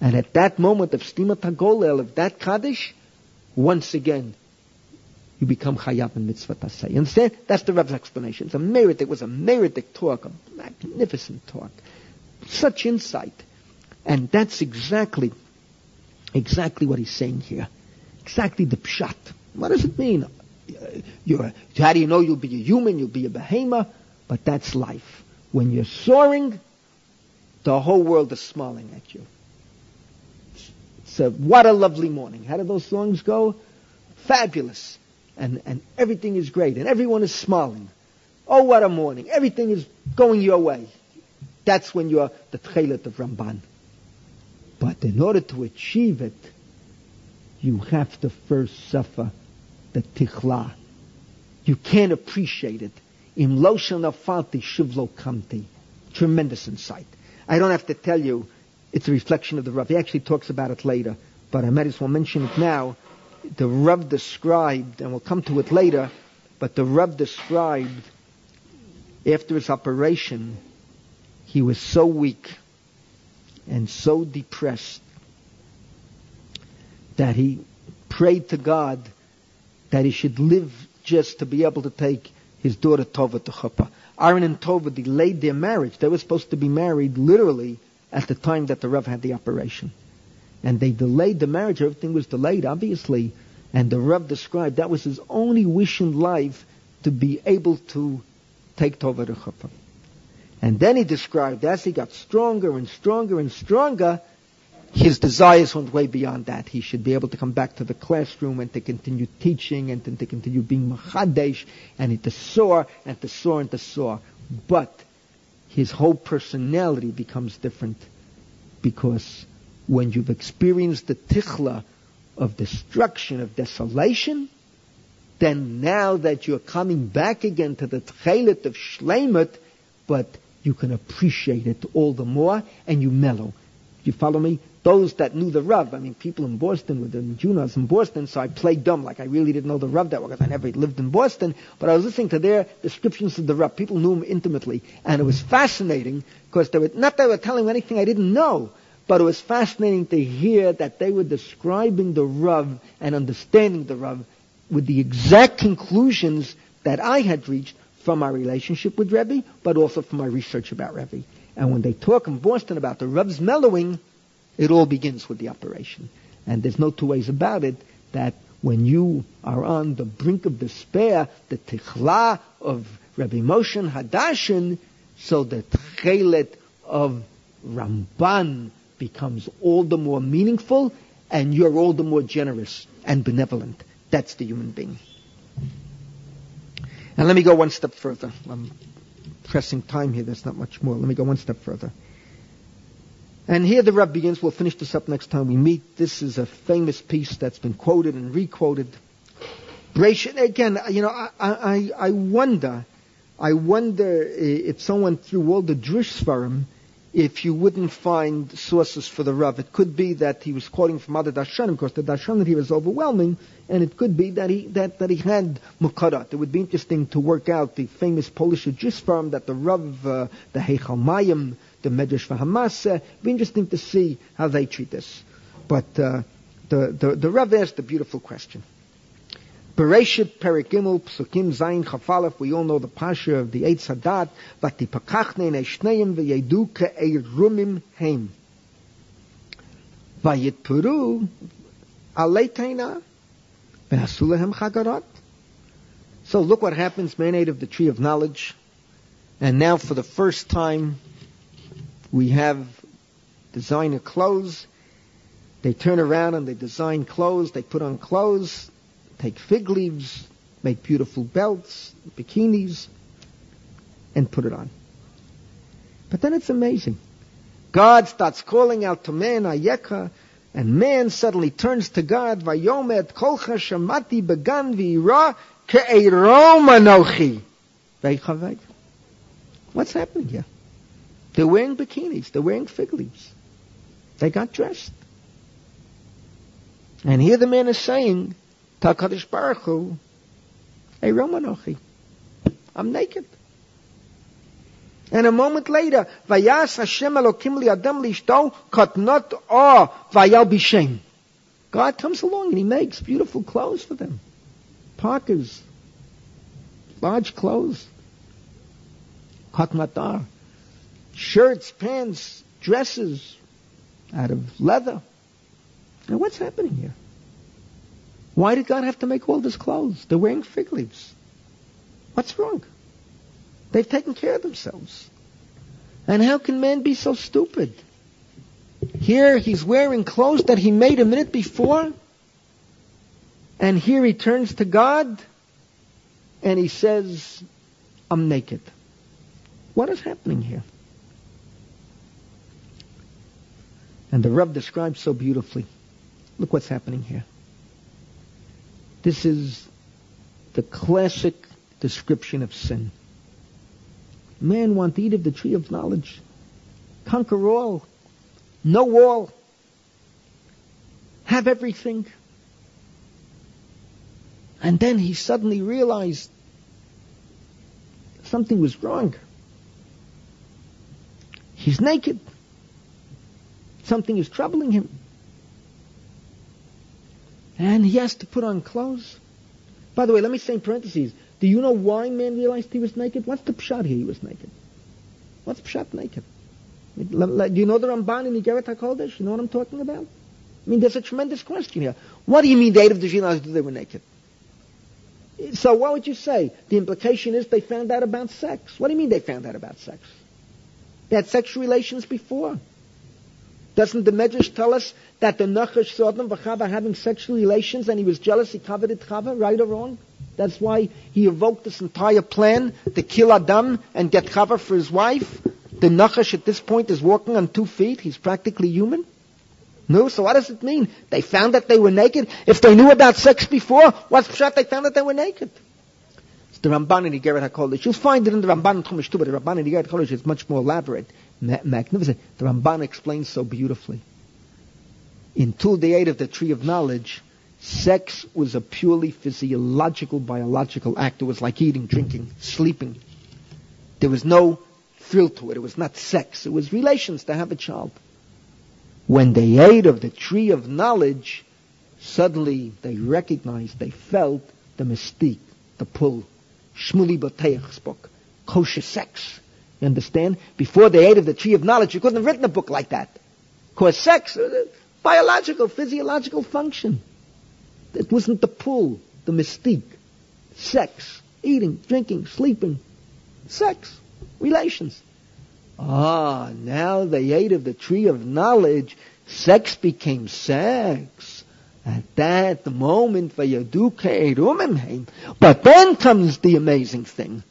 And at that moment of Stima Tagolel, of that Kaddish, once again, you become Chayab and Mitzvah Tasei. You understand? That's the Reb's explanation. It's a merit. It was a meritic talk, a magnificent talk. Such insight. And that's exactly, exactly what he's saying here. Exactly the pshat. What does it mean? Uh, you're, how do you know you'll be a human? You'll be a behemoth? But that's life. When you're soaring, the whole world is smiling at you. So what a lovely morning. How do those songs go? Fabulous. And, and everything is great. And everyone is smiling. Oh, what a morning. Everything is going your way. That's when you're the Tchelet of Ramban. But in order to achieve it, you have to first suffer the tichla. You can't appreciate it. Im shivlo kamti. Tremendous insight. I don't have to tell you, it's a reflection of the Rav. He actually talks about it later, but I might as well mention it now. The Rav described, and we'll come to it later, but the Rav described after his operation, he was so weak and so depressed that he prayed to God that he should live just to be able to take his daughter Tova to chuppah. Aaron and Tova delayed their marriage. They were supposed to be married literally at the time that the Rav had the operation. And they delayed the marriage. Everything was delayed, obviously. And the Rav described that was his only wish in life to be able to take Tova to chuppah. And then he described as he got stronger and stronger and stronger, his desires went way beyond that. He should be able to come back to the classroom and to continue teaching and to, continue being machadesh and to soar and to soar and to soar. But his whole personality becomes different because when you've experienced the tichla of destruction, of desolation, then now that you're coming back again to the tchelet of shleimut, but you can appreciate it all the more and you mellow. You follow me? Those that knew the Rav, I mean, people in Boston with the Junas in Boston, so I played dumb, like I really didn't know the Rav that well, because I never lived in Boston, but I was listening to their descriptions of the Rav. People knew him intimately, and it was fascinating, because they were, not that they were telling me anything I didn't know, but it was fascinating to hear that they were describing the Rav and understanding the Rav with the exact conclusions that I had reached from my relationship with Rebbe, but also from my research about Rebbe. And when they talk in Boston about the Rebbe's mellowing, it all begins with the operation. And there's no two ways about it that when you are on the brink of despair, the tichla of Rabbi Moshe HaDarshan, so the tchelet of Ramban becomes all the more meaningful, and you're all the more generous and benevolent. That's the human being. And let me go one step further. I'm pressing time here. There's not much more. Let me go one step further. And here the Reb begins. We'll finish this up next time we meet. This is a famous piece that's been quoted and requoted. Again, you know, I, I, I wonder, I wonder if someone threw all the Drush Svarim if you wouldn't find sources for the Rav. It could be that he was quoting from other Darshanim, because the Darshanim here is overwhelming, and it could be that he that, that he had Mukarat. It would be interesting to work out the famous Polish Jisfarm that the Rav, uh, the Heichal Mayim, the Medrash Vahamas, uh, be interesting to see how they treat this. But uh, the, the, the Rav asked a beautiful question. Bereshit Psukim Chafalef. We all know the pasha of the Etz HaDaat. Neshneim heim. Aleitaina chagarot. So look what happens. Man ate of the tree of knowledge, and now for the first time we have designer clothes. They turn around and they design clothes. They put on clothes take fig leaves, make beautiful belts, bikinis, and put it on. But then it's amazing. God starts calling out to man, Ayeka, and man suddenly turns to God, Vayomet kolcha shamati began v'ira ke'erom. What's happening here? They're wearing bikinis. They're wearing fig leaves. They got dressed. And here the man is saying, Takadish Baruch Hu, hey Romanochi, I'm naked. And a moment later, Vayas Hashem Elokim li Adam lishto katnot or vayal bishem. God comes along and He makes beautiful clothes for them, parkas, large clothes, katnatar, shirts, pants, dresses out of leather. Now what's happening here? Why did God have to make all this clothes? They're wearing fig leaves. What's wrong? They've taken care of themselves. And how can man be so stupid? Here he's wearing clothes that he made a minute before, and here he turns to God and he says, I'm naked. What is happening here? And the Reb describes so beautifully. Look what's happening here. This is the classic description of sin. Man want to eat of the tree of knowledge, conquer all, know all, have everything. And then he suddenly realized something was wrong. He's naked. Something is troubling him. And he has to put on clothes. By the way, let me say in parentheses, do you know why man realized he was naked? What's the pshat here he was naked? What's pshat naked? Do you know the Ramban in the Igeret HaKodesh? You know what I'm talking about? I mean, there's a tremendous question here. What do you mean the eight of the realized they were naked? So what would you say? The implication is they found out about sex. What do you mean they found out about sex? They had sexual relations before. Doesn't the Medrash tell us that the Nachash saw them Chava having sexual relations and he was jealous, he coveted Chava, right or wrong? That's why he evoked this entire plan to kill Adam and get Chava for his wife. The Nachash at this point is walking on two feet. He's practically human. No, so what does it mean? They found that they were naked? If they knew about sex before, what's pshat they found that they were naked? It's the Ramban in Igeret HaKodesh. You'll find it in the Ramban in Chumash too, but the Ramban in Igeret HaKodesh is much more elaborate, ma- magnificent. The Ramban explains so beautifully. In Tul Eight of the Tree of Knowledge, sex was a purely physiological, biological act. It was like eating, drinking, sleeping. There was no thrill to it. It was not sex. It was relations to have a child. When they ate of the tree of knowledge, suddenly they recognized, they felt the mystique, the pull. Shmuley Boteach's book, Kosher Sex. You understand? Before they ate of the tree of knowledge, you couldn't have written a book like that. Because sex, uh, biological, physiological function. It wasn't the pull, the mystique. Sex, eating, drinking, sleeping. Sex, relations. Ah, now they ate of the tree of knowledge. Sex became sex. At that moment, But then comes the amazing thing.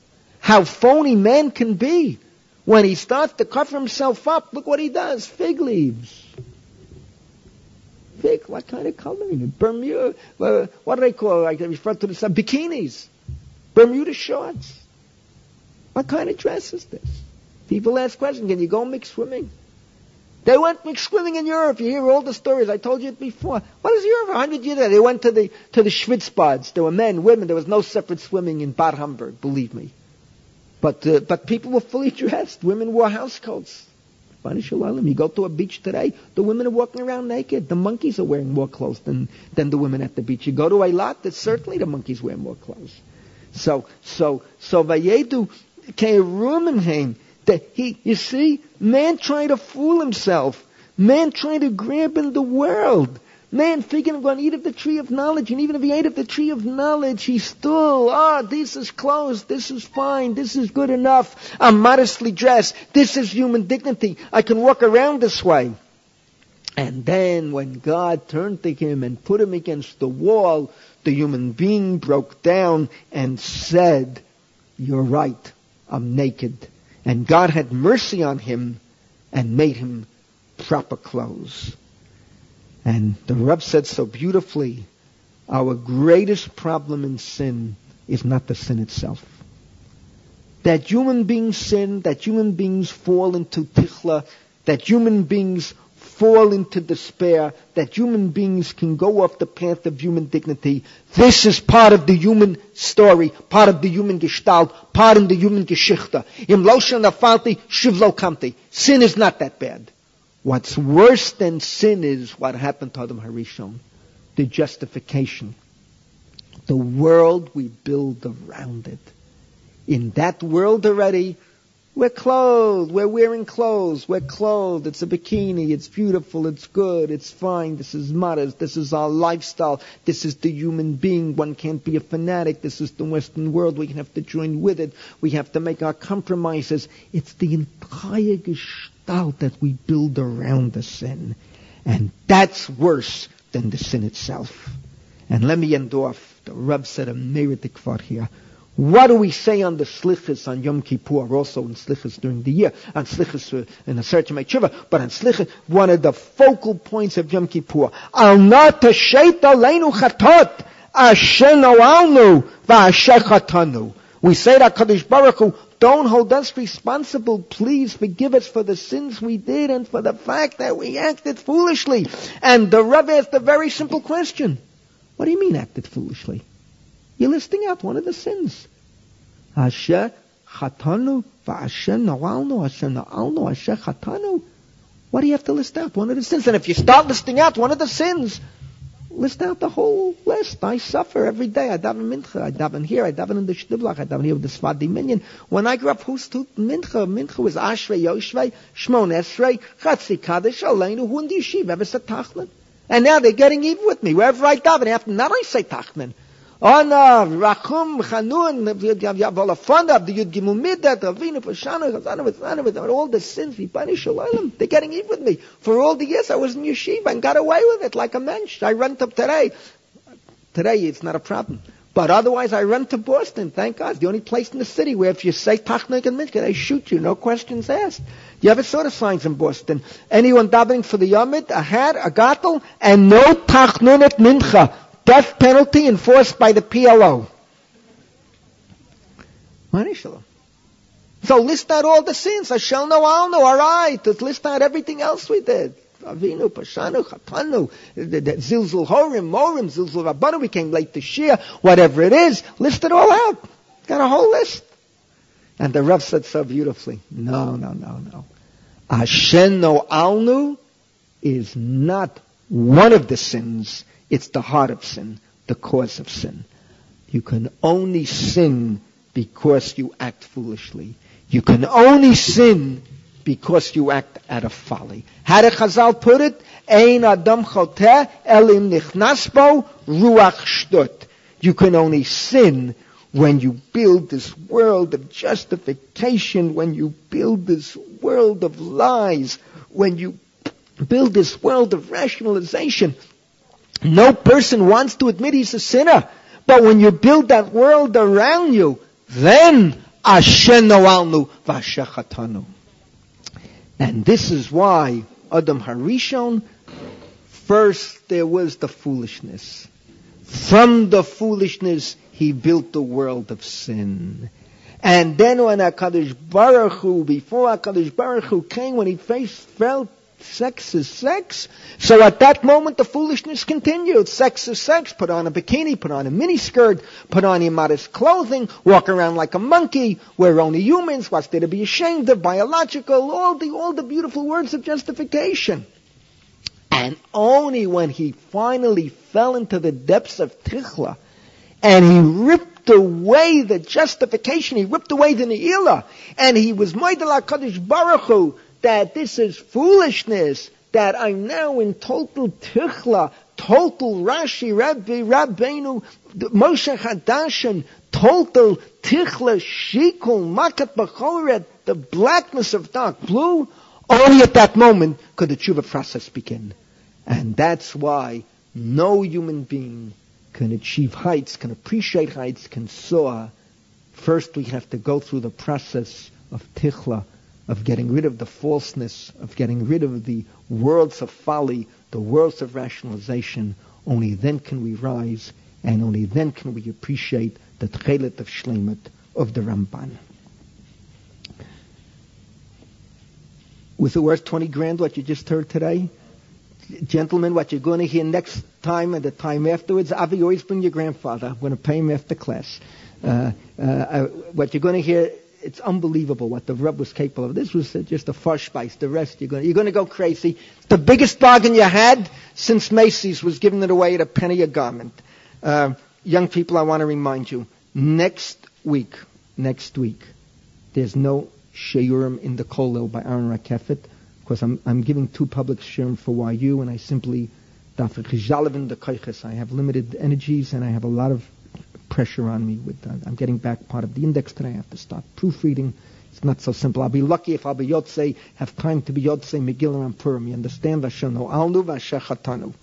How phony man can be. When he starts to cover himself up, look what he does. Fig leaves. Fig, what kind of coloring? Bermuda, uh, what do they call it? I refer to this, bikinis. Bermuda shorts. What kind of dress is this? People ask questions, can you go mixed swimming? They went mixed swimming in Europe. You hear all the stories. I told you it before. What is Europe? A hundred years ago, they went to the to the Schwitzbads. There were men, women. There was no separate swimming in Bad Homburg. Believe me. But uh, but people were fully dressed. Women wore house coats. You go to a beach today, the women are walking around naked. The monkeys are wearing more clothes than, than the women at the beach. You go to a lot, that certainly the monkeys wear more clothes. So, so, so Vayedu him that he, you see, man trying to fool himself. Man trying to grab in the world. Man thinking I'm going to eat of the tree of knowledge, and even if he ate of the tree of knowledge, he still, ah, oh, this is close, this is fine, this is good enough. I'm modestly dressed. This is human dignity. I can walk around this way. And then when God turned to him and put him against the wall, the human being broke down and said, You're right, I'm naked. And God had mercy on him and made him proper clothes. And the Reb said so beautifully, our greatest problem in sin is not the sin itself. That human beings sin, that human beings fall into tichla, that human beings fall into despair, that human beings can go off the path of human dignity. This is part of the human story, part of the human gestalt, part of the human geschichte. Im Loshan Afalti, Shivlo Kamti. Sin is not that bad. What's worse than sin is what happened to Adam Harishon. The justification. The world we build around it. In that world already, we're clothed. We're wearing clothes. We're clothed. It's a bikini. It's beautiful. It's good. It's fine. This is modest. This is our lifestyle. This is the human being. One can't be a fanatic. This is the Western world. We have to join with it. We have to make our compromises. It's the entire gestalt that we build around the sin. And that's worse than the sin itself. And let me end off. The Reb said a meritic here. What do we say on the slichas on Yom Kippur, also in slichas during the year, on slichas uh, in a certain tshuva, but on slichas, one of the focal points of Yom Kippur, al not tashet aleinu chatot, asher noalnu, va'asher chatanu. We say that Kadosh Baruch Hu, don't hold us responsible. Please forgive us for the sins we did and for the fact that we acted foolishly. And the Rav asked a very simple question. What do you mean acted foolishly? You're listing out one of the sins. Asher chatanu v'asher na'alnu, asher na'alnu, asher chatanu. Why do you have to list out one of the sins? And if you start listing out one of the sins, list out the whole list. I suffer every day. I daven mincha. I daven here. I daven in the shtiblach. I daven here with the Sfadi Minyan. When I grew up, who's to mincha? Mincha was Ashrei Yoshvei, Shmon Esrei, Chatzi Kaddish, Aleinu, who in ever said Tachanun? And now they're getting even with me. Wherever I daven, after not I say Tachanun. Ona, Rachum, Chanun, Yavala Fanda, the Yud Gimel Midat, Avinu, Pashana, Chazana, Vizana, with all the sins, we Vipani Shalom, they're getting even with me. For all the years I was in yeshiva and got away with it like a mensch. I run up today. Today it's not a problem. But otherwise I run to Boston, thank God. It's the only place in the city where if you say Tachanun and Mincha, they shoot you, no questions asked. You ever saw the signs in Boston? Anyone davening for the Yomid, a hat, a gattel, and no Tachnun at Mincha death penalty enforced by the PLO. So list out all the sins. Ashel no alno, all right. Let's list out everything else we did. Avinu, Pashanu, Chatanu, Zilzul Horim, Morim, Zilzul Rabbanu, we came late to Shia, whatever it is, list it all out. Got a whole list. And the Rav said so beautifully, no, no, no, no. Hashem no alnu is not one of the sins, it's the heart of sin, the cause of sin. You can only sin because you act foolishly. You can only sin because you act out of folly. How did Chazal put it? Ein adam choteh elim nichnasbo ruach shtut. You can only sin when you build this world of justification, when you build this world of lies, when you build this world of rationalization. No person wants to admit he's a sinner. But when you build that world around you, then Ashen Noalnu Vashachatanu. And this is why Adam Harishon, first there was the foolishness. From the foolishness, he built the world of sin. And then when HaKadosh Baruch Hu, before HaKadosh Baruch Hu came, when he faced, felt sex is sex. So at that moment, the foolishness continued. Sex is sex. Put on a bikini, put on a miniskirt, put on immodest clothing, walk around like a monkey. We're only humans. What's there to be ashamed of? Biological, all the, all the beautiful words of justification. And only when he finally fell into the depths of Tichla, and he ripped away the justification, he ripped away the Ne'ilah, and he was Maidal HaKadosh Baruch Hu, that this is foolishness, that I'm now in total tichla, total Rashi, Rabbi, Rabbeinu, Moshe HaDarshan, total tichla, shikul, makat bachoret, the blackness of dark blue, only at that moment could the tshuva process begin. And that's why no human being can achieve heights, can appreciate heights, can soar. First we have to go through the process of tichla, of getting rid of the falseness, of getting rid of the worlds of folly, the worlds of rationalization, only then can we rise, and only then can we appreciate the tchelet of shleimut of the Ramban. Was it worth 20 grand what you just heard today? Gentlemen, what you're going to hear next time and the time afterwards, Avi, always bring your grandfather. I'm going to pay him after class. Uh, uh, uh, what you're going to hear it's unbelievable what the Reb was capable of. This was just a fresh spice. The rest, you're going, you're going to go crazy. The biggest bargain you had since Macy's was giving it away at a penny a garment. Uh, young people, I want to remind you, next week, next week, there's no Sheurim in the Kollel by Aaron Rakeffet, because I'm, I'm giving two public Sheurim for YU, and I simply, the koiches. I have limited energies, and I have a lot of pressure on me. With uh, I'm getting back part of the index today. I have to start proofreading. It's not so simple. I'll be lucky if I'll be Yotzei, have time to be Yotzei Megillah and Purim. You understand? Vashanu alnu vashachatanu.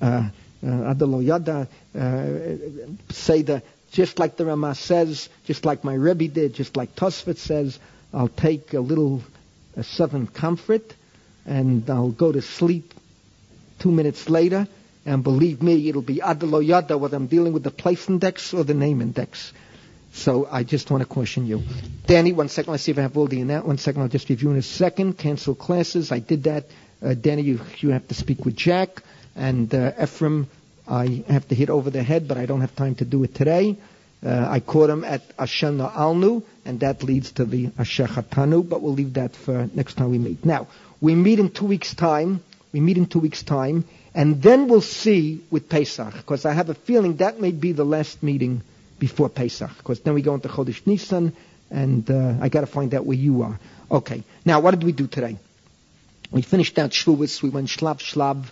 Uh, uh, Adalo Yada uh, say that just like the Ramah says, just like my Rebbe did, just like Tosfot says, I'll take a little a southern comfort and I'll go to sleep two minutes later and believe me, it'll be adalo yada whether I'm dealing with the place index or the name index. So I just want to caution you. Danny, one second. Let's see if I have all the in that. One second. I'll just review in a second. Cancel classes. I did that. Uh, Danny, you, you have to speak with Jack. And uh, Ephraim, I have to hit over the head, but I don't have time to do it today. Uh, I caught him at Ashana Alnu, and that leads to the Ashechatanu, but we'll leave that for next time we meet. Now, we meet in two weeks' time. We meet in two weeks' time. And then we'll see with Pesach, because I have a feeling that may be the last meeting before Pesach, because then we go into Chodesh Nisan, and uh, I got to find out where you are. Okay, now what did we do today? We finished out Shavuos, we went shlav shlav,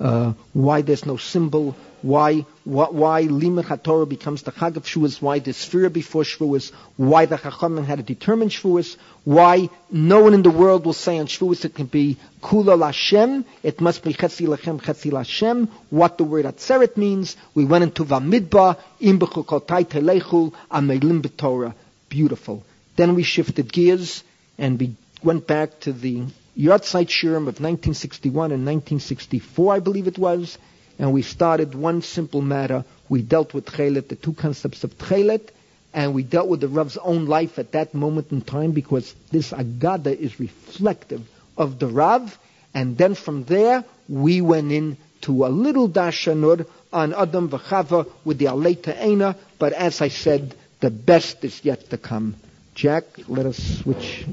uh, why there's no symbol, why why, why Limud HaTorah becomes the Chag of Shavuos, why the Sphira before Shavuos, why the Chachamim had to determine Shavuos, why no one in the world will say on Shavuos it can be Kula Lashem, it must be Chetzi Lachem, Chetzi Lashem, what the word Atzeret means. We went into Vamidba, Im Bechukotai Telechul, Amelim B'Torah. Beautiful. Then we shifted gears and we went back to the Yahrzeit Shurim of 1961 and 1964, I believe it was, and we started one simple matter. We dealt with Chelet, the two concepts of Chelet, and we dealt with the Rav's own life at that moment in time because this Agada is reflective of the Rav, and then from there we went into a little Dashanur on Adam V'Chava with the Aleta Ena, but as I said, the best is yet to come. Jack, let us switch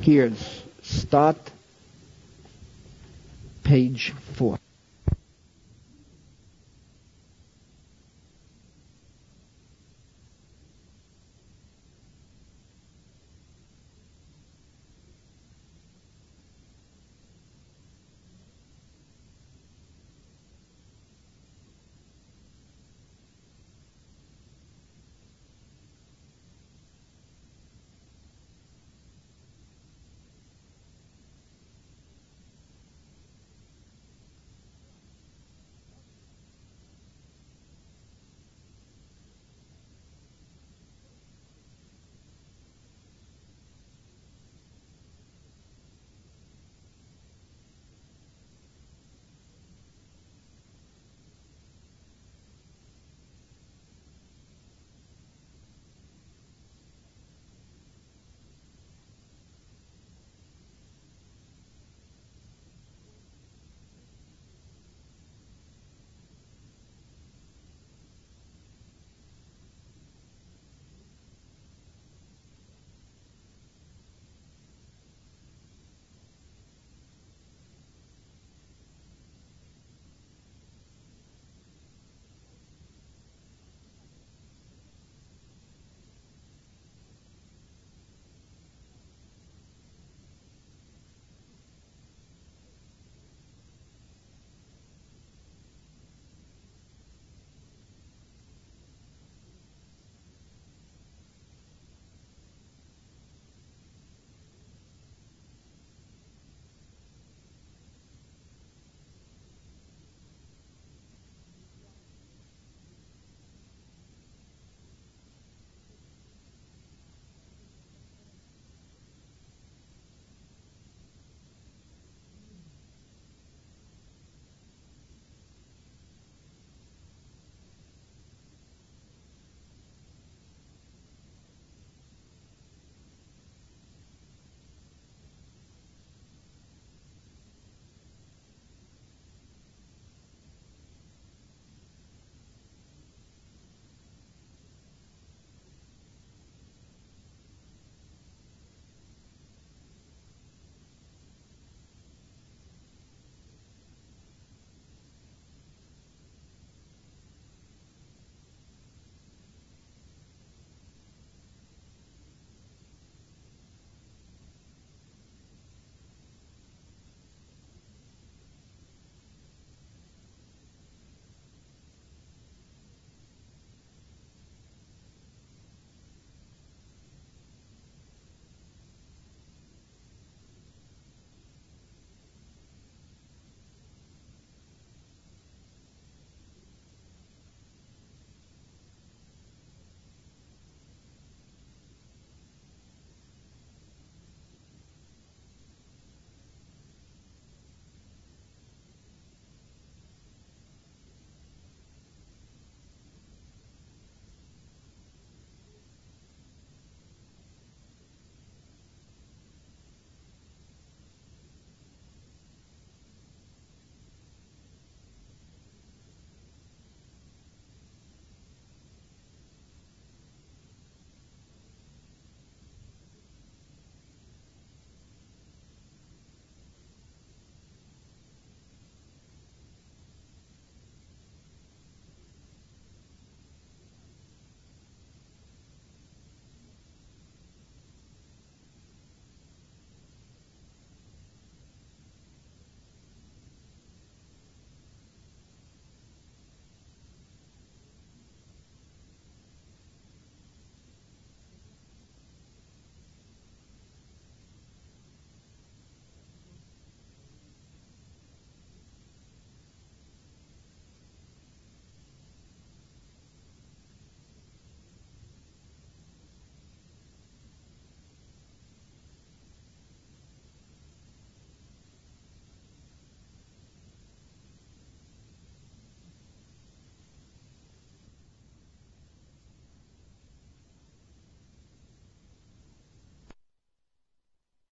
gears. Start page four.